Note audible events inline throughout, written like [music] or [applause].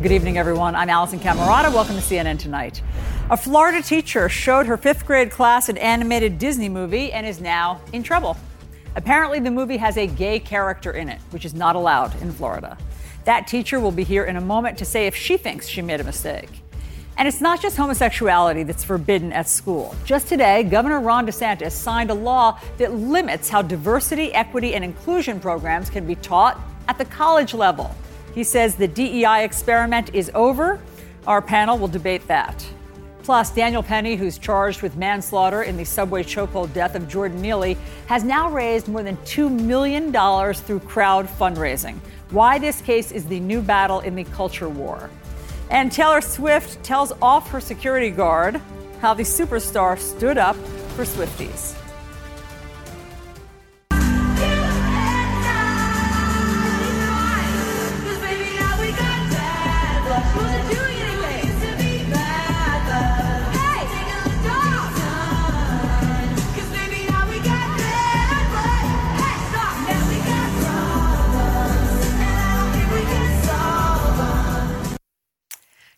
Good evening, everyone. I'm Alisyn Camerota. Welcome to CNN Tonight. A Florida teacher showed her fifth grade class an animated Disney movie and is now in trouble. Apparently, the movie has a gay character in it, which is not allowed in Florida. That teacher will be here in a moment to say if she thinks she made a mistake. And it's not just homosexuality that's forbidden at school. Just today, Governor Ron DeSantis signed a law that limits how diversity, equity, and inclusion programs can be taught at the college level. He says the DEI experiment is over. Our panel will debate that. Plus, Daniel Penny, who's charged with manslaughter in the subway chokehold death of Jordan Neely, has now raised more than $2 million through crowd fundraising. Why this case is the new battle in the culture war. And Taylor Swift tells off her security guard how the superstar stood up for Swifties.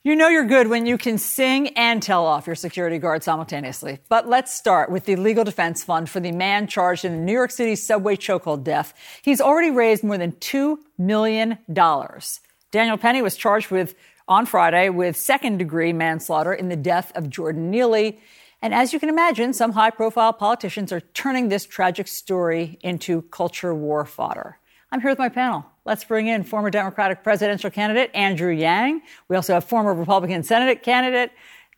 You know you're good when you can sing and tell off your security guard simultaneously. But let's start with the Legal Defense Fund for the man charged in the New York City subway chokehold death. He's already raised more than $2 million. Daniel Penny was charged with, on Friday, with second degree manslaughter in the death of Jordan Neely. And as you can imagine, some high profile politicians are turning this tragic story into culture war fodder. I'm here with my panel. Let's bring in former Democratic presidential candidate Andrew Yang. We also have former Republican Senate candidate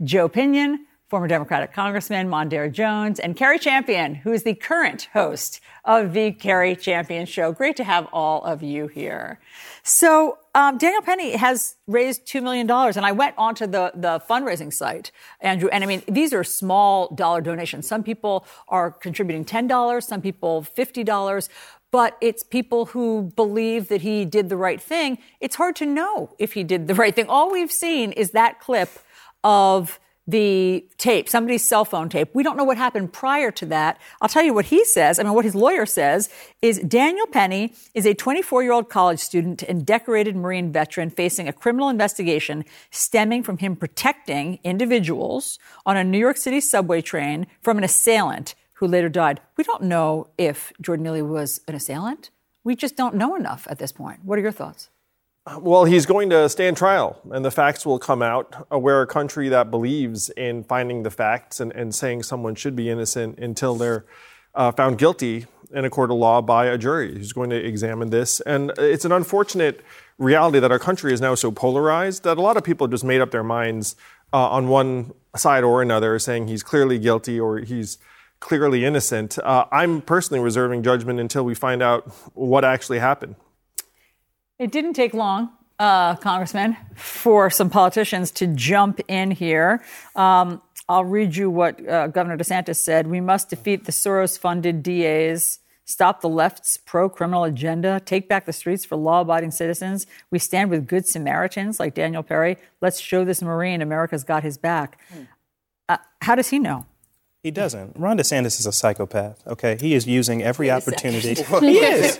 Joe Pinion, former Democratic Congressman Mondaire Jones, and Cari Champion, who is the current host of the Cari Champion Show. Great to have all of you here. So, um, Daniel Penny has raised $2 million, and I went onto the, the fundraising site, Andrew, and I mean, these are small dollar donations. Some people are contributing $10, some people $50 but it's people who believe that he did the right thing. It's hard to know if he did the right thing. All we've seen is that clip of the tape, somebody's cell phone tape. We don't know what happened prior to that. I'll tell you what he says. I mean, what his lawyer says is Daniel Penny is a 24 year old college student and decorated Marine veteran facing a criminal investigation stemming from him protecting individuals on a New York City subway train from an assailant who later died. We don't know if Jordan Neely was an assailant. We just don't know enough at this point. What are your thoughts? Well, he's going to stand trial, and the facts will come out. Uh, we're a country that believes in finding the facts and, and saying someone should be innocent until they're uh, found guilty in a court of law by a jury who's going to examine this. And it's an unfortunate reality that our country is now so polarized that a lot of people just made up their minds uh, on one side or another, saying he's clearly guilty or he's clearly innocent. Uh, I'm personally reserving judgment until we find out what actually happened. It didn't take long, uh, Congressman, for some politicians to jump in here. Um, I'll read you what uh, Governor DeSantis said. We must defeat the Soros funded DAs, stop the left's pro criminal agenda, take back the streets for law abiding citizens. We stand with good Samaritans like Daniel Penny. Let's show this Marine America's got his back. Uh, how does he know? He doesn't. Ron DeSantis is a psychopath. Okay, he is using every opportunity. [laughs] he is.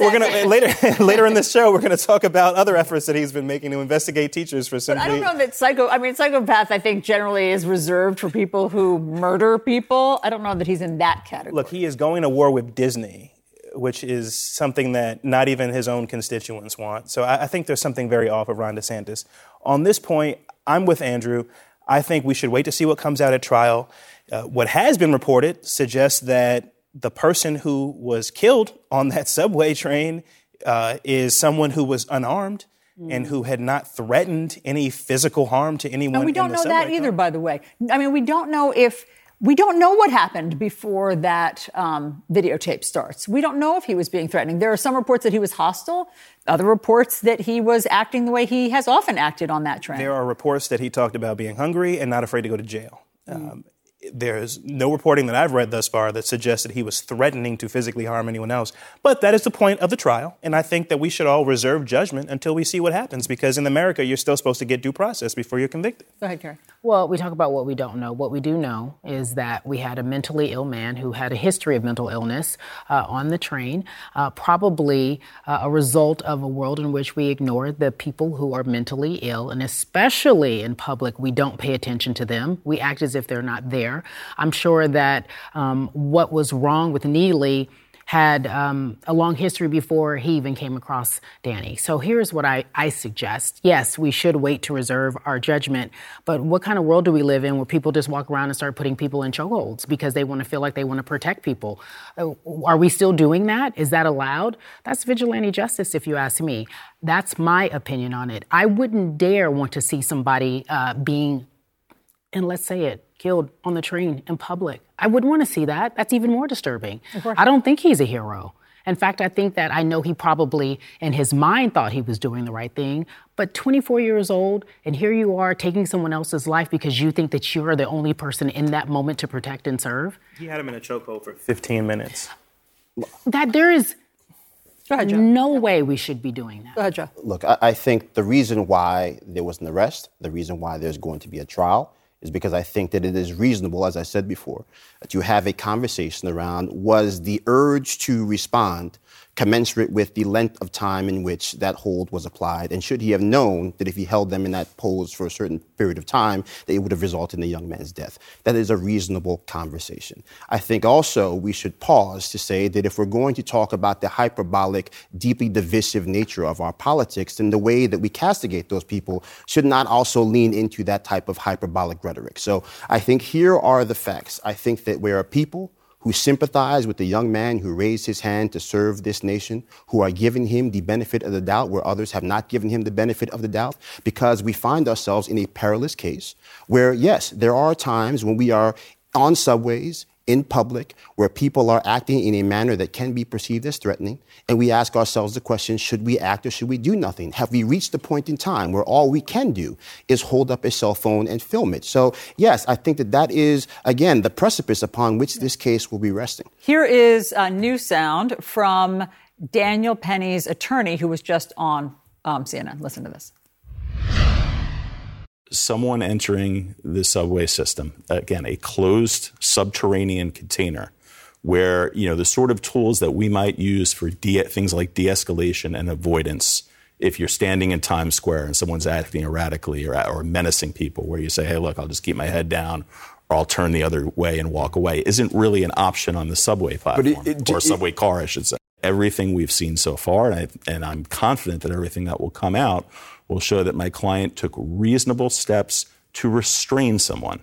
we're gonna later [laughs] later in this show. We're gonna talk about other efforts that he's been making to investigate teachers for. But I don't know that psycho. I mean, psychopath. I think generally is reserved for people who murder people. I don't know that he's in that category. Look, he is going to war with Disney which is something that not even his own constituents want. So I, I, think there's something very off of Ron DeSantis. On this point, I'm with Andrew. I think we should wait to see what comes out at trial. Uh, what has been reported suggests that the person who was killed on that subway train uh, is someone who was unarmed mm. and who had not threatened any physical harm to anyone. And we don't know that either, by the way. I mean, we don't know if we don't know what happened before that um, videotape starts. We don't know if he was being threatening. There are some reports that he was hostile, other reports that he was acting the way he has often acted on that train. There are reports that he talked about being hungry and not afraid to go to jail. Mm. Um, there's no reporting that I've read thus far that suggests that he was threatening to physically harm anyone else. But that is the point of the trial. And I think that we should all reserve judgment until we see what happens because in America, you're still supposed to get due process before you're convicted. Go ahead, Cari. Well, we talk about what we don't know. What we do know is that we had a mentally ill man who had a history of mental illness uh, on the train, uh, probably uh, a result of a world in which we ignore the people who are mentally ill, and especially in public, we don't pay attention to them. We act as if they're not there. I'm sure that um, what was wrong with Neely had um, a long history before he even came across Danny. So here's what I, I suggest. Yes, we should wait to reserve our judgment, but what kind of world do we live in where people just walk around and start putting people in chokeholds because they want to feel like they want to protect people? Uh, are we still doing that? Is that allowed? That's vigilante justice, if you ask me. That's my opinion on it. I wouldn't dare want to see somebody uh, being, and let's say it, killed on the train in public. I wouldn't want to see that. That's even more disturbing. I don't think he's a hero. In fact, I think that I know he probably in his mind thought he was doing the right thing, but 24 years old, and here you are taking someone else's life because you think that you're the only person in that moment to protect and serve. He had him in a chokehold for 15 minutes. That there is ahead, no way we should be doing that. Go ahead, Joe. Look, I, I think the reason why there was an arrest, the reason why there's going to be a trial, is because I think that it is reasonable, as I said before, that you have a conversation around was the urge to respond commensurate with the length of time in which that hold was applied? And should he have known that if he held them in that pose for a certain period of time, that it would have resulted in the young man's death? That is a reasonable conversation. I think also we should pause to say that if we're going to talk about the hyperbolic, deeply divisive nature of our politics, then the way that we castigate those people should not also lean into that type of hyperbolic rhetoric. So I think here are the facts. I think that we are a people who sympathize with the young man who raised his hand to serve this nation, who are giving him the benefit of the doubt where others have not given him the benefit of the doubt, because we find ourselves in a perilous case where, yes, there are times when we are on subways, in public, where people are acting in a manner that can be perceived as threatening, and we ask ourselves the question should we act or should we do nothing? Have we reached the point in time where all we can do is hold up a cell phone and film it? So, yes, I think that that is, again, the precipice upon which this case will be resting. Here is a new sound from Daniel Penny's attorney, who was just on um, CNN. Listen to this someone entering the subway system, again, a closed subterranean container where, you know, the sort of tools that we might use for de- things like de-escalation and avoidance if you're standing in Times Square and someone's acting erratically or, or menacing people, where you say, hey, look, I'll just keep my head down or I'll turn the other way and walk away, isn't really an option on the subway platform it, it, or subway it, car, I should say. Everything we've seen so far, and, I, and I'm confident that everything that will come out will show that my client took reasonable steps to restrain someone.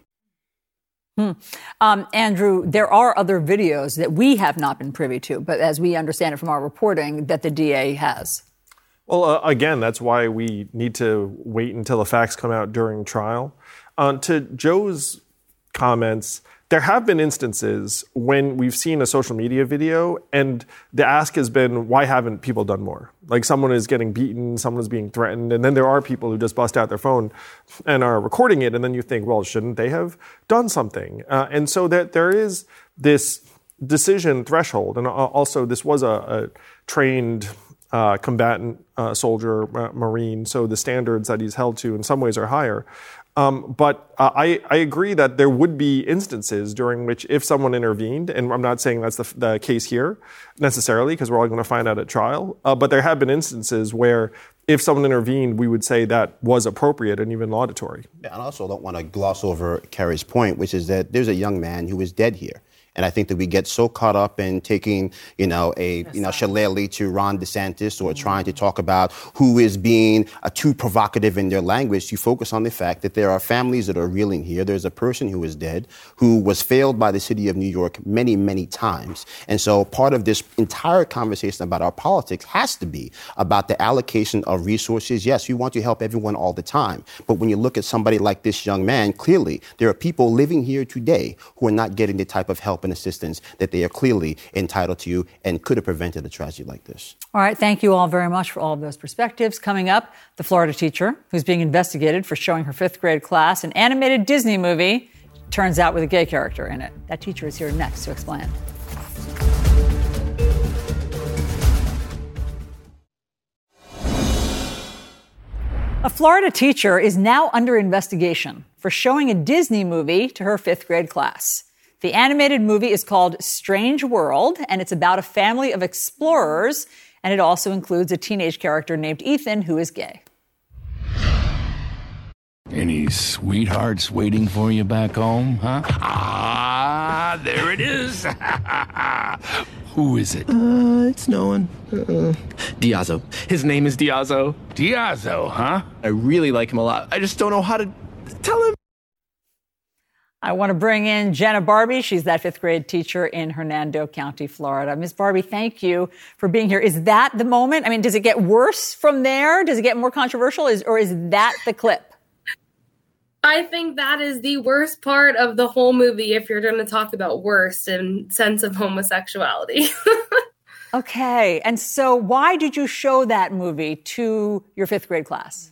Hmm. Um, Andrew, there are other videos that we have not been privy to, but as we understand it from our reporting, that the DA has. Well, uh, again, that's why we need to wait until the facts come out during trial. Uh, to Joe's comments, there have been instances when we've seen a social media video and the ask has been, why haven't people done more? Like someone is getting beaten, someone is being threatened, and then there are people who just bust out their phone and are recording it, and then you think, well, shouldn't they have done something? Uh, and so that there is this decision threshold, and also this was a, a trained uh, combatant uh, soldier, uh, Marine, so the standards that he's held to in some ways are higher. Um, but uh, I, I, agree that there would be instances during which, if someone intervened, and I'm not saying that's the, the case here necessarily, because we're all going to find out at trial, uh, but there have been instances where if someone intervened, we would say that was appropriate and even laudatory. Yeah, and I also don't want to gloss over Cari's point, which is that there's a young man who is dead here. And I think that we get so caught up in taking, you know, a you know shillelagh to Ron DeSantis or mm-hmm. trying to talk about who is being uh, too provocative in their language. You focus on the fact that there are families that are reeling here. There's a person who is dead who was failed by the city of New York many, many times. And so part of this entire conversation about our politics has to be about the allocation of resources. Yes, we want to help everyone all the time. But when you look at somebody like this young man, clearly there are people living here today who are not getting the type of help help and assistance that they are clearly entitled to you and could have prevented a tragedy like this. All right. Thank you all very much for all of those perspectives. Coming up, the Florida teacher who's being investigated for showing her fifth grade class an animated Disney movie turns out with a gay character in it. That teacher is here next to explain. A Florida teacher is now under investigation for showing a Disney movie to her fifth grade class. The animated movie is called Strange World, and it's about a family of explorers, and it also includes a teenage character named Ethan who is gay. Any sweethearts waiting for you back home, huh? Ah, there it is. [laughs] Who is it? Uh, it's no one. Uh, Diazo. His name is Diazo. Diazo, huh? I really like him a lot. I just don't know how to tell him. I want to bring in Jenna Barbee. She's that fifth grade teacher in Hernando County, Florida. Ms. Barbee, thank you for being here. Is that the moment? I mean, does it get worse from there? Does it get more controversial? Is, or is that the clip? I think that is the worst part of the whole movie if you're going to talk about worst in sense of homosexuality. [laughs] okay. And so why did you show that movie to your 5th grade class?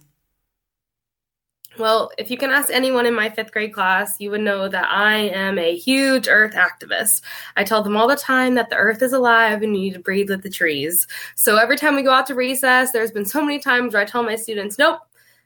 Well, if you can ask anyone in my fifth grade class, you would know that I am a huge earth activist. I tell them all the time that the earth is alive and you need to breathe with the trees. So every time we go out to recess, there's been so many times where I tell my students, nope,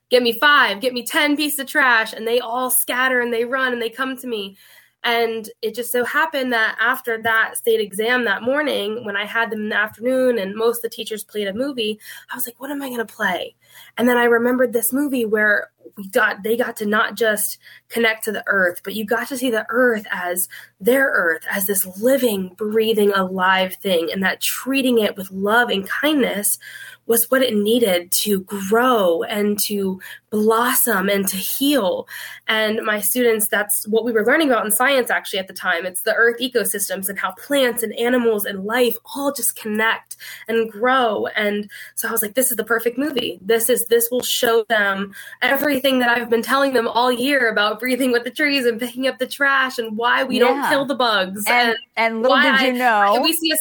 get me five, get me 10 pieces of trash. And they all scatter and they run and they come to me. And it just so happened that after that state exam that morning, when I had them in the afternoon and most of the teachers played a movie, I was like, what am I going to play? And then I remembered this movie where we got they got to not just connect to the earth, but you got to see the earth as their earth, as this living, breathing, alive thing, and that treating it with love and kindness was what it needed to grow and to blossom and to heal. And my students, that's what we were learning about in science actually at the time. It's the earth ecosystems and how plants and animals and life all just connect and grow. And so I was like, this is the perfect movie. This is, this will show them everything that I've been telling them all year about breathing with the trees and picking up the trash and why we yeah. don't kill the bugs. And, and, and little did you know, I, we see a,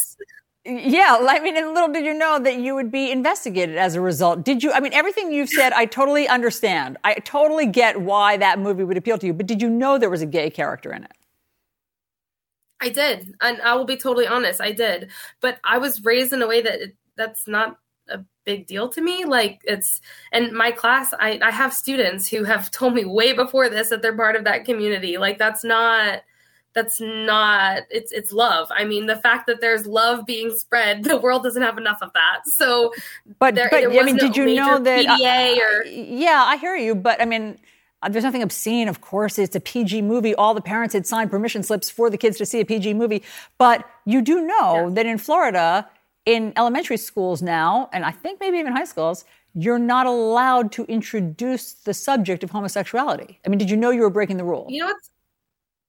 yeah, I mean, and little did you know that you would be investigated as a result. Did you? I mean, everything you've said, I totally understand. I totally get why that movie would appeal to you. But did you know there was a gay character in it? I did, and I will be totally honest. I did, but I was raised in a way that it, that's not a big deal to me. Like it's, and my class, I, I have students who have told me way before this that they're part of that community. Like that's not that's not it's it's love i mean the fact that there's love being spread the world doesn't have enough of that so but there, but i mean did you know that PDA uh, or, yeah i hear you but i mean uh, there's nothing obscene of course it's a pg movie all the parents had signed permission slips for the kids to see a pg movie but you do know yeah. that in florida in elementary schools now and i think maybe even high schools you're not allowed to introduce the subject of homosexuality. I mean, did you know you were breaking the rule? You know what's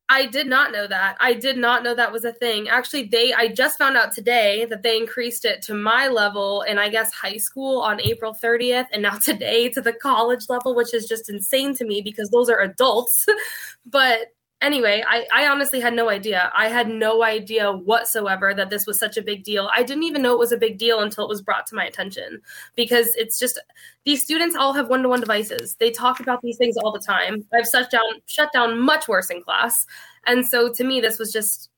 I did not know that. I did not know that was a thing. Actually, they I just found out today that they increased it to my level in I guess high school on April 30th and now [laughs] today to the college level, which is just insane to me because those are adults. [laughs] but anyway, I, I honestly had no idea. I had no idea whatsoever that this was such a big deal. I didn't even know it was a big deal until it was brought to my attention because it's just these students all have one to one devices. They talk about these things all the time. I've shut down shut down much worse in class. And so to me, this was just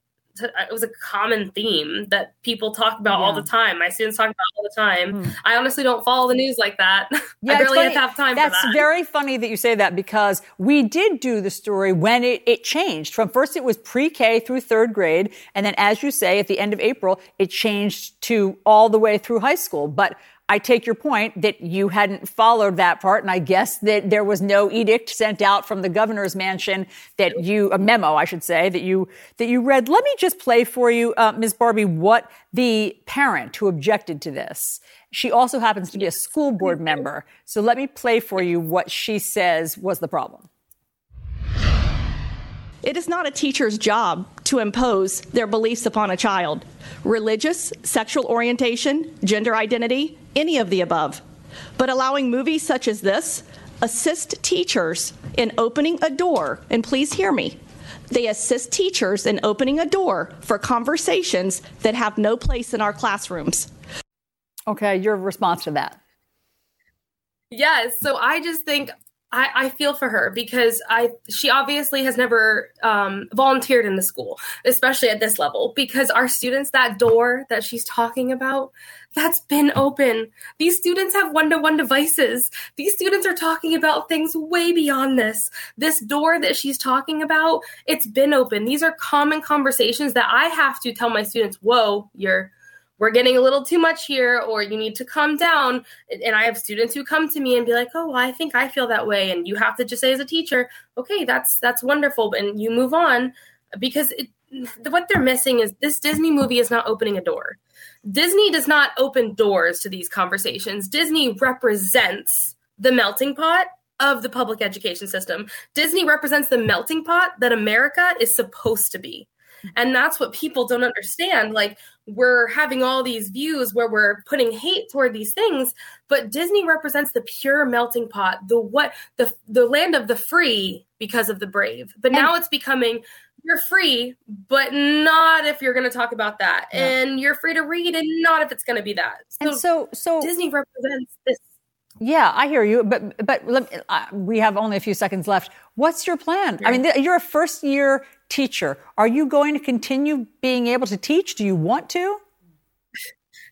it was a common theme that people talk about yeah. all the time. My students talk about all the time. Hmm. I honestly don't follow the news like that. [laughs] Yeah, I barely have time That's that. very funny that you say that because we did do the story when it, it changed. From first it was pre-K through third grade, and then as you say, at the end of April, it changed to all the way through high school. But I take your point that you hadn't followed that part, and I guess that there was no edict sent out from the governor's mansion that you a memo, I should say, that you that you read. Let me just play for you, uh, Ms. Barbee, what the parent who objected to this. She also happens to be a school board member, so let me play for you what she says was the problem. It is not a teacher's job to impose their beliefs upon a child. Religious, sexual orientation, gender identity, any of the above. But allowing movies such as this assist teachers in opening a door, and please hear me, they assist teachers in opening a door for conversations that have no place in our classrooms. Okay, your response to that. Yes, so I just think I, I, feel for her because I she obviously has never um, volunteered in the school, especially at this level, because our students that door that she's talking about that's been open. These students have one to one devices. These students are talking about things way beyond this. This door that she's talking about, it's been open. These are common conversations that I have to tell my students, whoa, you're we're getting a little too much here or you need to calm down. And i have students who come to me and be like oh well, i think i feel that way and you have to just say as a teacher okay that's that's wonderful and you move on. Because it, what they're missing is this disney movie is not opening a door. Disney does not open doors to these conversations. Disney represents the melting pot of the public education system. Disney represents the melting pot that america is supposed to be and that's what people don't understand. Like, we're having all these views where we're putting hate toward these things, but Disney represents the pure melting pot, the what the the land of the free because of the brave. But and, now it's becoming you're free, but not if you're going to talk about that. Yeah. And you're free to read and not if it's going to be that. So, and so so Disney represents this yeah, I hear you, but but me, uh, we have only a few seconds left. What's your plan? Yeah. I mean, th- you're a first year teacher. Are you going to continue being able to teach? Do you want to?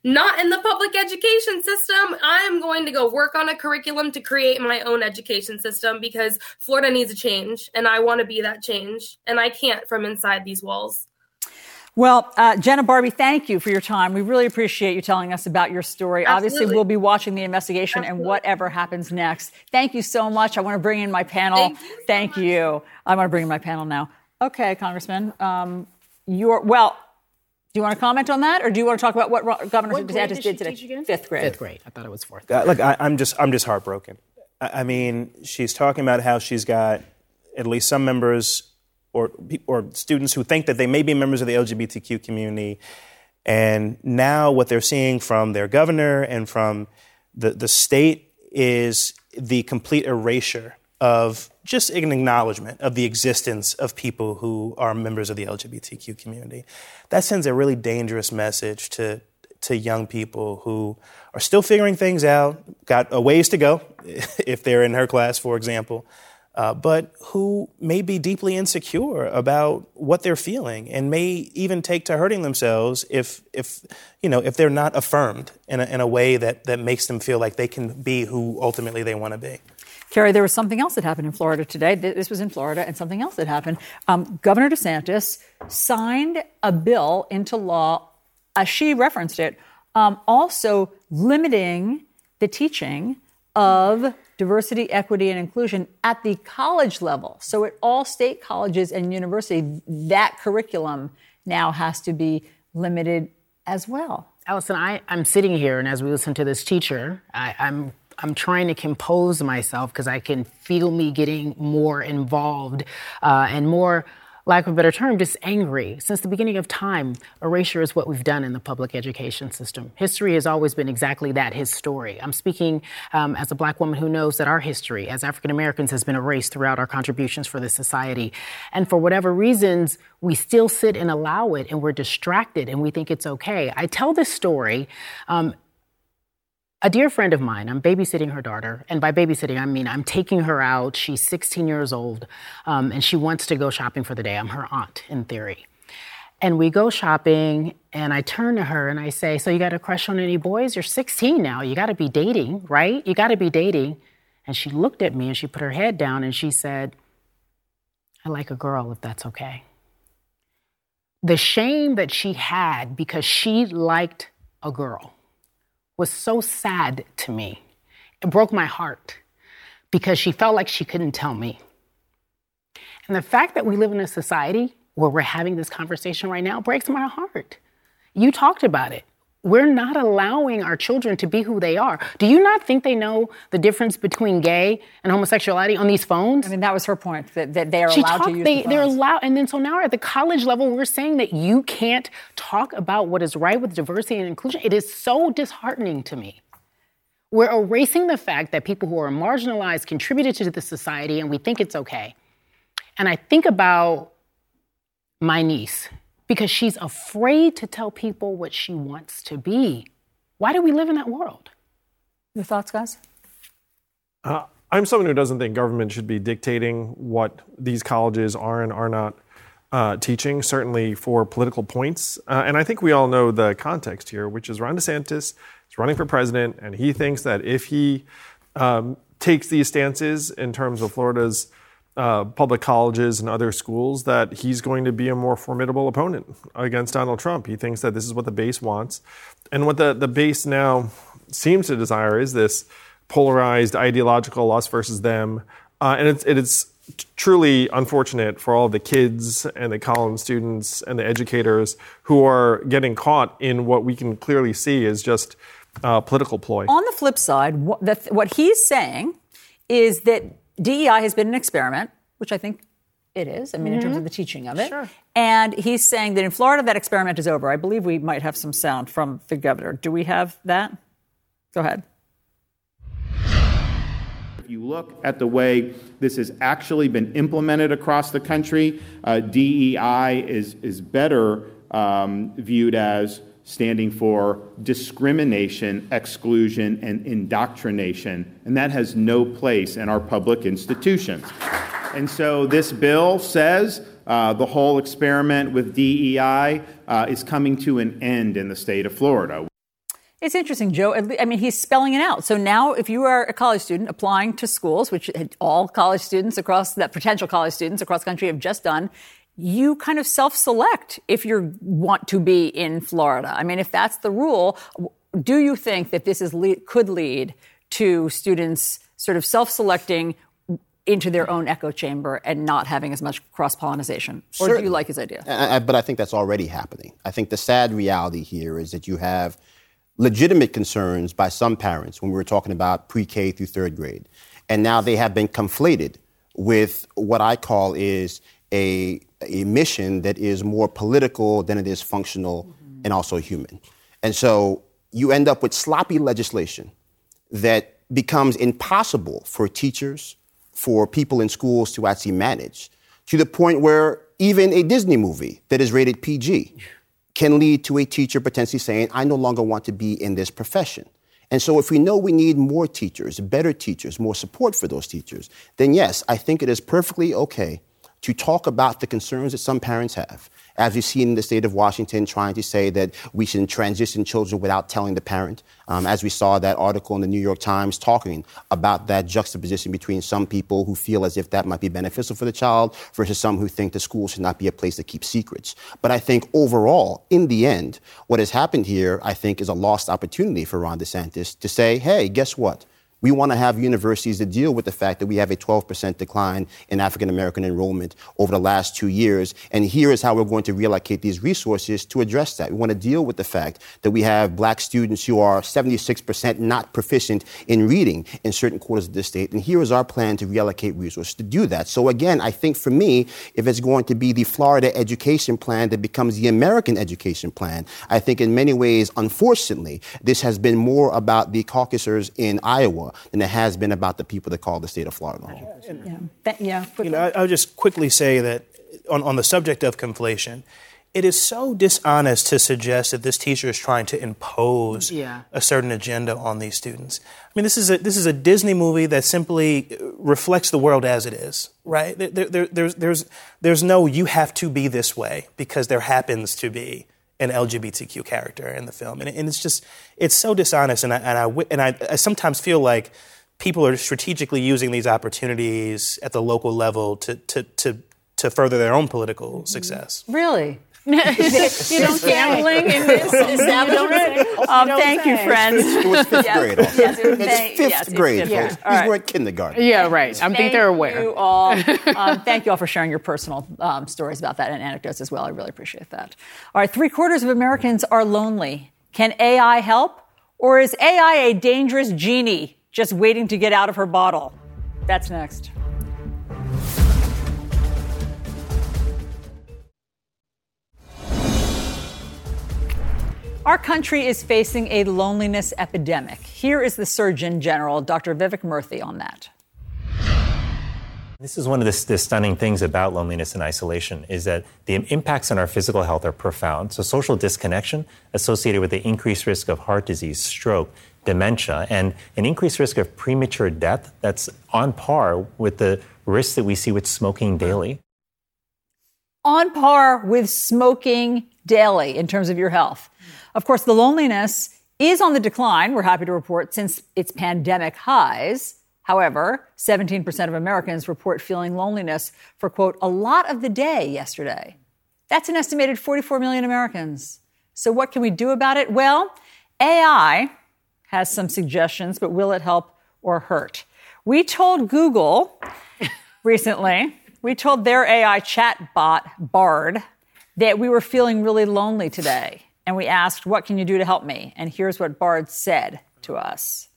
Not in the public education system. I am going to go work on a curriculum to create my own education system because Florida needs a change and I want to be that change and I can't from inside these walls. Well, uh, Jenna Barbee, thank you for your time. We really appreciate you telling us about your story. Absolutely. Obviously, we'll be watching the investigation Absolutely. and whatever happens next. Thank you so much. I want to bring in my panel. Thank you. So thank you. I want to bring in my panel now. Okay, Congressman. Um, you're, well, do you want to comment on that, or do you want to talk about what Governor what DeSantis did today? Fifth grade. Fifth grade. I thought it was fourth. Uh, look, I, am just, I'm just heartbroken. I, I mean, she's talking about how she's got at least some members or, or students who think that they may be members of the LGBTQ community. And now what they're seeing from their governor and from the, the state is the complete erasure of just an acknowledgement of the existence of people who are members of the LGBTQ community. That sends a really dangerous message to, to young people who are still figuring things out, got a ways to go, [laughs] if they're in her class, for example, uh, but who may be deeply insecure about what they're feeling and may even take to hurting themselves if, if, you know, if they're not affirmed in a, in a way that, that makes them feel like they can be who ultimately they want to be. Cari, there was something else that happened in Florida today. This was in Florida, and something else that happened. Um, Governor DeSantis signed a bill into law, as she referenced it, um, also limiting the teaching of diversity, equity, and inclusion at the college level. So at all state colleges and universities, that curriculum now has to be limited as well. Alisyn, I, I'm sitting here, and as we listen to this teacher, I, I'm I'm trying to compose myself because I can feel me getting more involved uh, and more lack of a better term, just angry. Since the beginning of time, erasure is what we've done in the public education system. History has always been exactly that, his story. I'm speaking um, as a black woman who knows that our history as African Americans has been erased throughout our contributions for this society. And for whatever reasons, we still sit and allow it and we're distracted and we think it's okay. I tell this story um, a dear friend of mine, I'm babysitting her daughter. And by babysitting, I mean I'm taking her out. She's 16 years old, um, and she wants to go shopping for the day. I'm her aunt, in theory. And we go shopping, and I turn to her and I say, So you got a crush on any boys? You're 16 now. You got to be dating, right? You got to be dating. And she looked at me and she put her head down and she said, I like a girl if that's okay. The shame that she had because she liked a girl was so sad to me. It broke my heart because she felt like she couldn't tell me. And the fact that we live in a society where we're having this conversation right now breaks my heart. You talked about it we're not allowing our children to be who they are. Do you not think they know the difference between gay and homosexuality on these phones? I mean, that was her point that, that they are she allowed talk, to use they, the They're allowed, and then so now at the college level, we're saying that you can't talk about what is right with diversity and inclusion. It is so disheartening to me. We're erasing the fact that people who are marginalized contributed to the society, and we think it's okay. And I think about my niece because she's afraid to tell people what she wants to be. Why do we live in that world? Your thoughts, guys? Uh, I'm someone who doesn't think government should be dictating what these colleges are and are not uh, teaching, certainly for political points. Uh, and I think we all know the context here, which is Ron DeSantis is running for president, and he thinks that if he um, takes these stances in terms of Florida's uh, public colleges and other schools, that he's going to be a more formidable opponent against Donald Trump. He thinks that this is what the base wants. And what the, the base now seems to desire is this polarized ideological us versus them. Uh, and it's, it's truly unfortunate for all the kids and the Collins students and the educators who are getting caught in what we can clearly see is just uh, political ploy. On the flip side, what, the, what he's saying is that DEI has been an experiment, which I think it is. I mean, mm-hmm. in terms mm-hmm. of the teaching of it. Sure. And he's saying that in Florida, that experiment is over. I believe we might have some sound from the governor. Do we have that? Go ahead. If you look at the way this has actually been implemented across the country, uh, DEI is, is better um, viewed as standing for discrimination, exclusion, and indoctrination. And that has no place in our public institutions. And so this bill says uh, the whole experiment with DEI uh, is coming to an end in the state of Florida. It's interesting, Joe. I mean, he's spelling it out. So now, if you are a college student applying to schools, which all college students across that potential college students across the country have just done, you kind of self-select if you want to be in Florida. I mean, if that's the rule, do you think that this is could lead to students sort of self-selecting into their own echo chamber and not having as much cross pollination? Or Certainly. do you like his idea? I, but I think that's already happening. I think the sad reality here is that you have legitimate concerns by some parents when we were talking about pre K through third grade. And now they have been conflated with what I call is a, a mission that is more political than it is functional mm-hmm. and also human. And so you end up with sloppy legislation that becomes impossible for teachers, for people in schools to actually manage, to the point where even a Disney movie that is rated PG can lead to a teacher potentially saying, I no longer want to be in this profession. And so, if we know we need more teachers, better teachers, more support for those teachers, then yes, I think it is perfectly okay to talk about the concerns that some parents have. As we've seen in the state of Washington trying to say that we should transition children without telling the parent, um, as we saw that article in the New York Times talking about that juxtaposition between some people who feel as if that might be beneficial for the child versus some who think the school should not be a place to keep secrets. But I think overall, in the end, what has happened here, I think, is a lost opportunity for Ron DeSantis to say, hey, guess what? We want to have universities that deal with the fact that we have a 12% decline in African American enrollment over the last two years. And here is how we're going to reallocate these resources to address that. We want to deal with the fact that we have black students who are 76% not proficient in reading in certain quarters of the state. And here is our plan to reallocate resources to do that. So again, I think for me, if it's going to be the Florida education plan that becomes the American education plan, I think in many ways, unfortunately, this has been more about the caucusers in Iowa than it has been about the people that call the state of Florida home. Yeah, yeah. You know, I, will just quickly say that on, on the subject of conflation, it is so dishonest to suggest that this teacher is trying to impose yeah. a certain agenda on these students. I mean, this is a this is a Disney movie that simply uh, reflects the world as it is, right? There, there, there's there's there's no you have to be this way because there happens to be an LGBTQ character in the film, and, and it's just it's so dishonest. And I and I and I, I sometimes feel like people are strategically using these opportunities at the local level to to to to further their own political mm-hmm. success. Really? You know, gambling in this [laughs] establishment. Um, thank you, friends. It was fifth grade. Yes, it was it's fifth yes, grade. Yes, These right. weren't kindergarten. Yeah, right. I think they're aware. Thank You all. [laughs] Um, thank you all for sharing your personal um, stories about that and anecdotes as well. I really appreciate that. All right, three quarters of Americans are lonely. Can AI help? Or is AI a dangerous genie just waiting to get out of her bottle? That's next. Our country is facing a loneliness epidemic. Here is the Surgeon General, Dr. Vivek Murthy, on that. This is one of the, the, stunning things about loneliness and isolation is that the impacts on our physical health are profound. So social disconnection associated with the increased risk of heart disease, stroke, dementia, and an increased risk of premature death that's on par with the risks that we see with smoking daily. On par with smoking daily in terms of your health. Of course, the loneliness is on the decline, we're happy to report, since its pandemic highs. However, 17% of Americans report feeling loneliness for, quote, a lot of the day yesterday. That's an estimated 44 million Americans. So, what can we do about it? Well, AI has some suggestions, but will it help or hurt? We told Google [laughs] recently, we told their AI chat bot, Bard, that we were feeling really lonely today. And we asked, What can you do to help me? And here's what Bard said to us.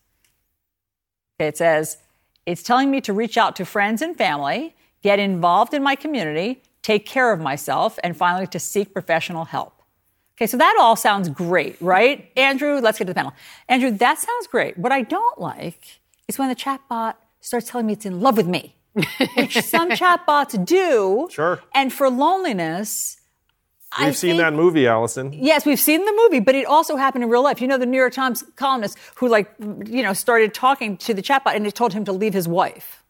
It says, it's telling me to reach out to friends and family, get involved in my community, take care of myself, and finally to seek professional help. Okay, so that all sounds great, right? Andrew, let's get to the panel. Andrew, that sounds great. What I don't like is when the chatbot starts telling me it's in love with me, which [laughs] some chatbots do. Sure. And for loneliness, We've I seen think- that movie, Alisyn. Yes, we've seen the movie, but it also happened in real life. You know, the New York Times columnist who, like, you know, started talking to the chatbot and it told him to leave his wife.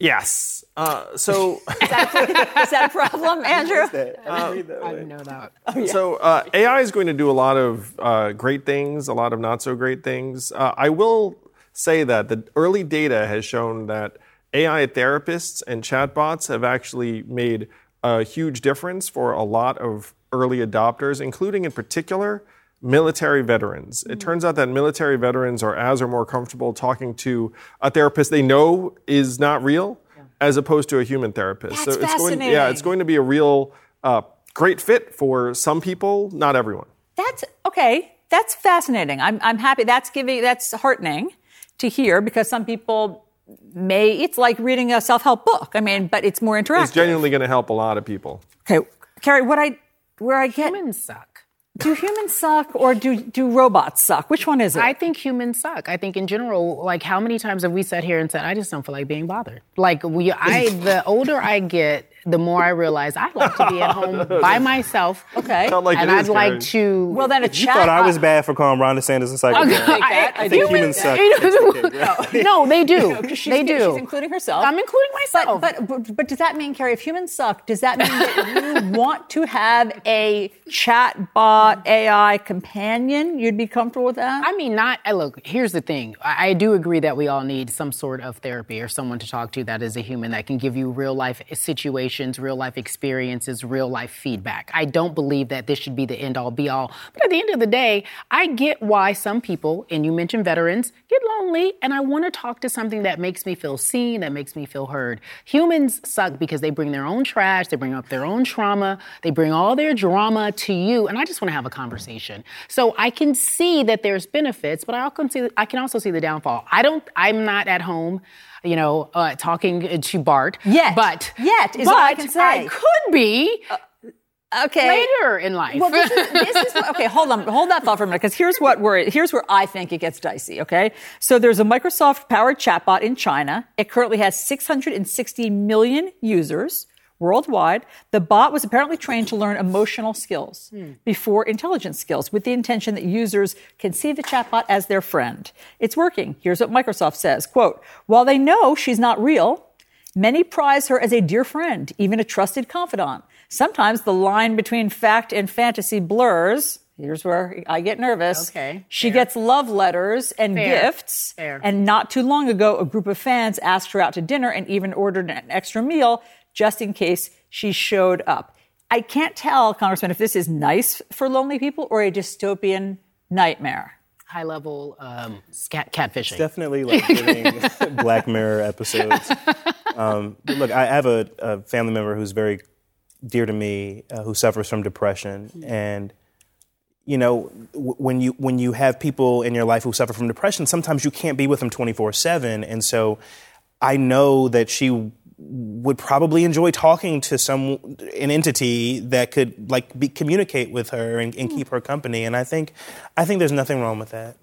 Yes. Uh, so, [laughs] Is that a problem, [laughs] Andrew? I didn't know that. so uh, AI is going to do a lot of uh, great things, a lot of not so great things. Uh, I will say that the early data has shown that AI therapists and chatbots have actually made a huge difference for a lot of early adopters, including in particular military veterans. It turns out that military veterans are as or more comfortable talking to a therapist they know is not real as opposed to a human therapist. That's it's going yeah, it's going to be a real uh, great fit for some people, not everyone. That's okay. That's fascinating. I'm, I'm happy. That's giving, that's heartening to hear because some people may, it's like reading a self help book. I mean, but it's more interactive. It's genuinely going to help a lot of people. Okay, Cari, what I, where I get, Humans suck. do humans suck or do, do robots suck? Which one is it? I think humans suck. I think in general, like how many times have we sat here and said, I just don't feel like being bothered. Like we, I, the older I get, the more I realize I'd like to be at home [laughs] by myself. okay. Like and it I'd is, like Karen. to. well, then a You chat. thought I was bad for calling Ron Sanders a psychopath. I- I think humans suck. [laughs] no, they do. She's, they do. She's including herself. I'm including myself. But, but but does that mean, Cari, if humans suck, does that mean that you [laughs] want to have a chatbot AI companion? You'd be comfortable with that? I mean, not. I Look, here's the thing. I, I do agree that we all need some sort of therapy or someone to talk to that is a human that can give you real life situations, real life experiences, real life feedback. I don't believe that this should be the end all be all. But at the end of the day, I get why some people, and you mentioned veterans, get lonely, and I want to talk to something that makes me feel seen, that makes me feel heard. Humans suck because they bring their own trash, they bring up their own trauma, they bring all their drama to you, and I just want to have a conversation. So I can see that there's benefits, but I also see I can also see the downfall. I don't. I'm not at home. You know, uh, talking to Bard Yet. but Yet is but all I can say. I could be okay. later in life. Well, this is, this is what, okay. Hold on, hold that thought for a minute, because here's what we're here's where I think it gets dicey. Okay, so there's a Microsoft-powered chatbot in China. It currently has 660 million users worldwide. The bot was apparently trained to learn emotional skills before intelligence skills, with the intention that users can see the chatbot as their friend. It's working. Here's what Microsoft says: "Quote: While they know she's not real." Many prize her as a dear friend, even a trusted confidant. Sometimes the line between fact and fantasy blurs. Here's where I get nervous. Okay, She gets love letters and Fair. gifts. Fair. And not too long ago, a group of fans asked her out to dinner and even ordered an extra meal just in case she showed up. I can't tell, Congressman, if this is nice for lonely people or a dystopian nightmare. High level um, scat, catfishing. Definitely like giving [laughs] Black Mirror episodes. Um, look, I have a, a family member who's very dear to me uh, who suffers from depression, and you know w- when you when you have people in your life who suffer from depression, sometimes you can't be with them twenty four seven, and so I know that she would probably enjoy talking to some an entity that could like be, communicate with her and, and keep her company, and I think I think there's nothing wrong with that.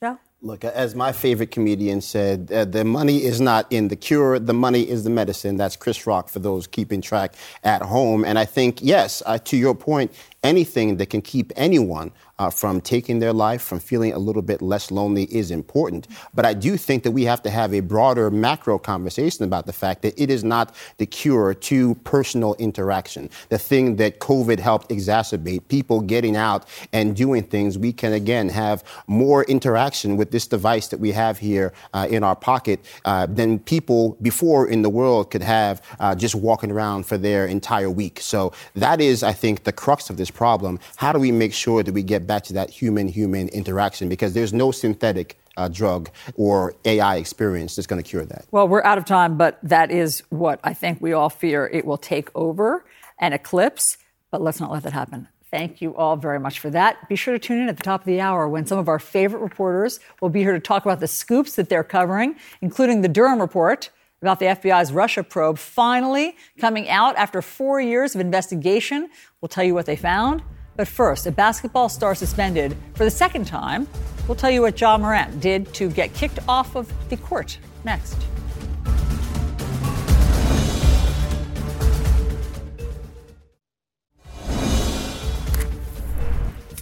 Joe? Look, as my favorite comedian said, uh, the money is not in the cure, the money is the medicine. That's Chris Rock for those keeping track at home. And I think, yes, uh, to your point, anything that can keep anyone uh, from taking their life, from feeling a little bit less lonely is important. But I do think that we have to have a broader macro conversation about the fact that it is not the cure to personal interaction. The thing that COVID helped exacerbate, people getting out and doing things, we can again have more interaction with this device that we have here uh, in our pocket uh, than people before in the world could have uh, just walking around for their entire week. So that is, I think, the crux of this problem. How do we make sure that we get back to that human human interaction? Because there's no synthetic uh, drug or AI experience that's going to cure that. Well, we're out of time, but that is what I think we all fear it will take over and eclipse. But let's not let that happen. Thank you all very much for that. Be sure to tune in at the top of the hour when some of our favorite reporters will be here to talk about the scoops that they're covering, including the Durham report about the FBI's Russia probe finally coming out after four years of investigation. We'll tell you what they found. But first, a basketball star suspended for the second time. We'll tell you what Ja Morant did to get kicked off of the court next.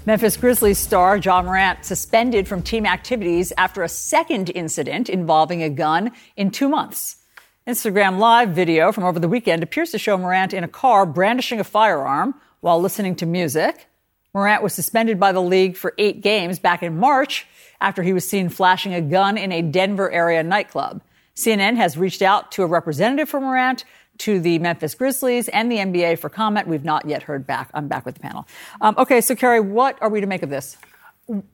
Memphis Grizzlies star Ja Morant suspended from team activities after a second incident involving a gun in two months. Instagram Live video from over the weekend appears to show Morant in a car brandishing a firearm while listening to music. Morant was suspended by the league for eight games back in March after he was seen flashing a gun in a Denver area nightclub. CNN has reached out to a representative for Morant to the Memphis Grizzlies and the NBA for comment. We've not yet heard back. I'm back with the panel. Um, okay, so Cari, what are we to make of this?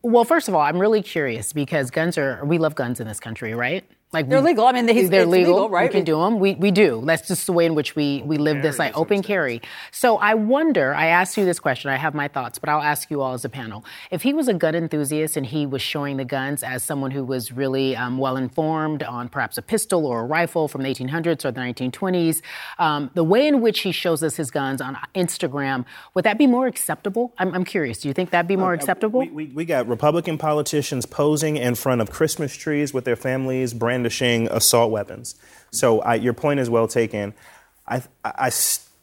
Well, first of all, I'm really curious because guns are, we love guns in this country, right? Like they're we, legal. I mean, they, they're legal, legal, right? We can do them. We, we do. That's just the way in which we, we live this like open carry. So I wonder, I asked you this question. I have my thoughts, but I'll ask you all as a panel. If he was a gun enthusiast and he was showing the guns as someone who was really um, well informed on perhaps a pistol or a rifle from the 1800s or the 1920s, um, the way in which he shows us his guns on Instagram, would that be more acceptable? I'm, I'm curious. Do you think that'd be more uh, acceptable? We, we, we got Republican politicians posing in front of Christmas trees with their families, brand brandishing assault weapons. So I, your point is well taken. I, I,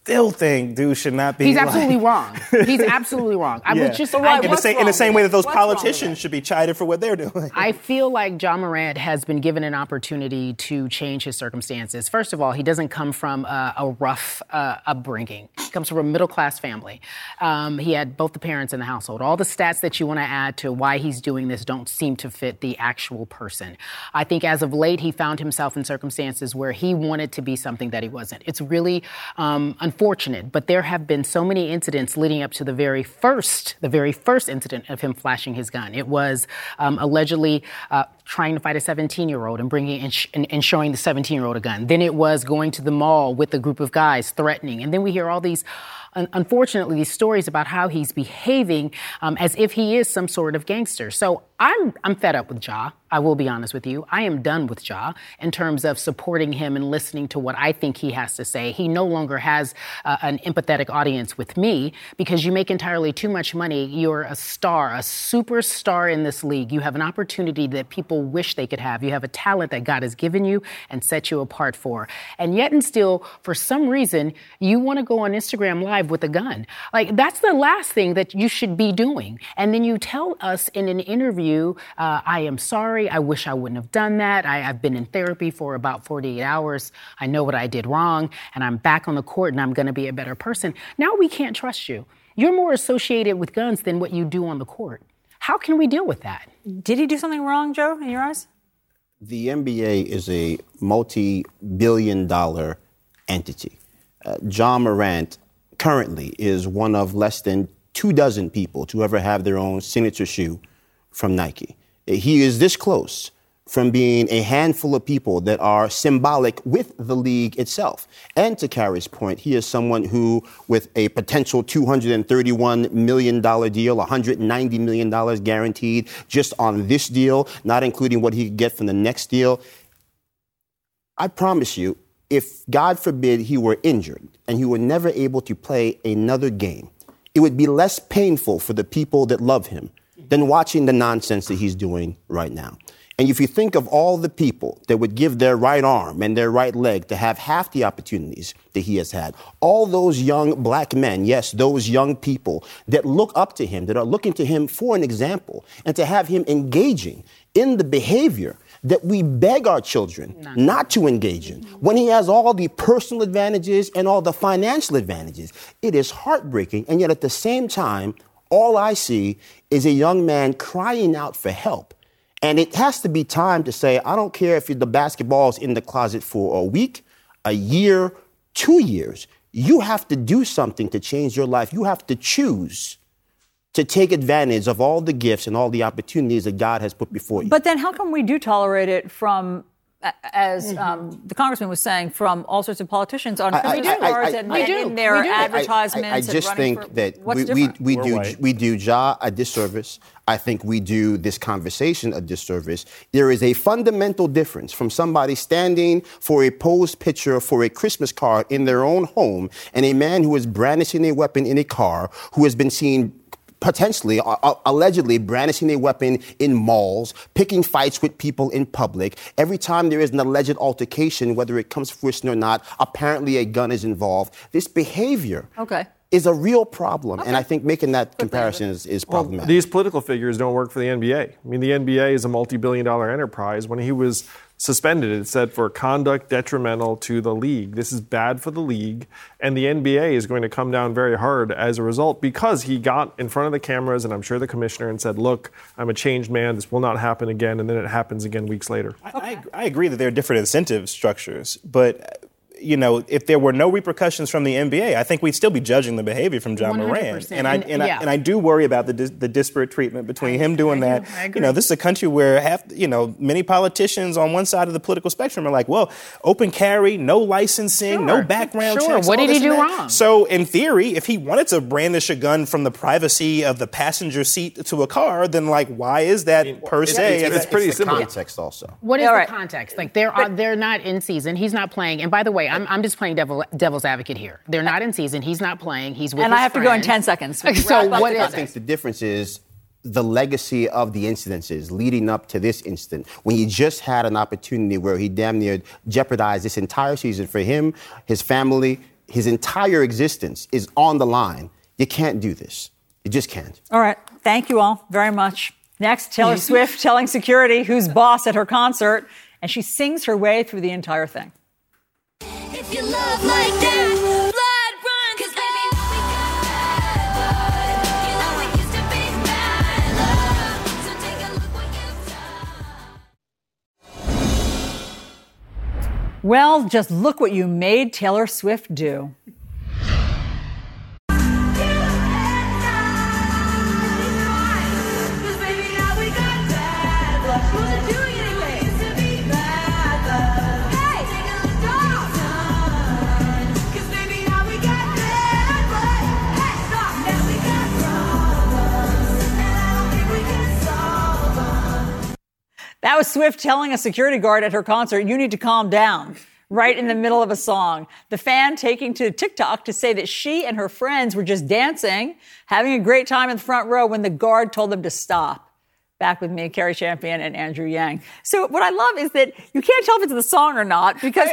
still think dude should not be. He's like, absolutely wrong. [laughs] He's absolutely wrong. I yeah. was just right, in, the same, in the same way that those What's politicians should be chided for what they're doing. I feel like Ja Morant has been given an opportunity to change his circumstances. First of all, he doesn't come from a, a rough uh, upbringing. He comes from a middle class family. Um, he had both the parents in the household. All the stats that you want to add to why he's doing this don't seem to fit the actual person. I think as of late, he found himself in circumstances where he wanted to be something that he wasn't. It's really um, unfortunate, but there have been so many incidents leading up to the very first, the very first incident of him flashing his gun. It was um, allegedly uh, trying to fight a 17 year old and bringing and, sh- and, and showing the 17 year old a gun. Then it was going to the mall with a group of guys threatening. And then we hear all these unfortunately, these stories about how he's behaving um, as if he is some sort of gangster. So I'm, I'm fed up with Ja. I will be honest with you. I am done with Ja in terms of supporting him and listening to what I think he has to say. He no longer has uh, an empathetic audience with me because you make entirely too much money. You're a star, a superstar in this league. You have an opportunity that people wish they could have. You have a talent that God has given you and set you apart for. And yet and still, for some reason, you want to go on Instagram Live with a gun. Like, that's the last thing that you should be doing. And then you tell us in an interview, uh, I am sorry. I wish I wouldn't have done that. I, have been in therapy for about 48 hours. I know what I did wrong, and I'm back on the court and I'm going to be a better person. Now we can't trust you. You're more associated with guns than what you do on the court. How can we deal with that? Did he do something wrong, Joe, in your eyes? The NBA is a multi billion dollar entity. Uh, Ja Morant currently is one of less than two dozen people to ever have their own signature shoe from Nike. He is this close from being a handful of people that are symbolic with the league itself. And to Cari's point, he is someone who, with a potential $231 million deal, $190 million guaranteed just on this deal, not including what he could get from the next deal. I promise you, if God forbid he were injured and he were never able to play another game, it would be less painful for the people that love him than watching the nonsense that he's doing right now. And if you think of all the people that would give their right arm and their right leg to have half the opportunities that he has had, all those young black men, yes, those young people that look up to him, that are looking to him for an example, and to have him engaging in the behavior that we beg our children not to engage in, when he has all the personal advantages and all the financial advantages, it is heartbreaking. And yet at the same time, all I see is a young man crying out for help. And it has to be time to say, I don't care if the basketball's in the closet for a week, a year, two years. You have to do something to change your life. You have to choose to take advantage of all the gifts and all the opportunities that God has put before you. But then how come we do tolerate it from, a- as um, the congressman was saying, from all sorts of politicians on Mm-hmm. I- I- business I- I- cards I- and We in- do. in their We do. I- I- advertisements? I, I and just think for- that we, we, we do white. we do Ja a disservice. I think we do this conversation a disservice. There is a fundamental difference from somebody standing for a posed picture for a Christmas card in their own home and a man who is brandishing a weapon in a car who has been seen potentially, uh, uh, allegedly brandishing a weapon in malls, picking fights with people in public. Every time there is an alleged altercation, whether it comes to fruition or not, apparently a gun is involved. This behavior Okay. is a real problem. And I think making that comparison is, is Well, problematic. these political figures don't work for the NBA. I mean, the NBA is a multi-billion dollar enterprise. When he was suspended, it said for conduct detrimental to the league. This is bad for the league, and the NBA is going to come down very hard as a result because he got in front of the cameras and I'm sure the commissioner and said, "Look, I'm a changed man. This will not happen again." And then it happens again weeks later. I, I, I agree that there are different incentive structures, but you know, if there were no repercussions from the NBA, I think we'd still be judging the behavior from Ja Morant. 100%. And I And- and, yeah. I and I do worry about the dis, the disparate treatment between him doing I that. do. I You know, this is a country where half, you know, many politicians on one side of the political spectrum are like, well, open carry, no licensing, no background Sure. checks. What all did he this and do wrong? So, in theory, if he wanted to brandish a gun from the privacy of the passenger seat to a car, then like, why is that per se? it's, It's it's the context also. What is All the right. context? Like they're uh, they're not in season. He's not playing. And by the way, I'm, I'm just playing devil, devil's advocate here. They're not in season. He's not playing. He's with And his I have to go in 10 seconds. [laughs] So Wrap up what I it? think the difference is the legacy of the incidences leading up to this incident when he just had an opportunity where he damn near jeopardized this entire season for him, his family, his entire existence is on the line. You can't do this. You just can't. All right. Thank you all very much. Next, Taylor [laughs] Swift telling security who's boss at her concert, and she sings her way through the entire thing. If you love like that. Well, just look what you made Taylor Swift do. That was Swift telling a security guard at her concert, you need to calm down. Right in the middle of a song. The fan taking to TikTok to say that she and her friends were just dancing, having a great time in the front row when the guard told them to stop. Back with me, Cari Champion and Andrew Yang. So what I love is that you can't tell if it's the song or not because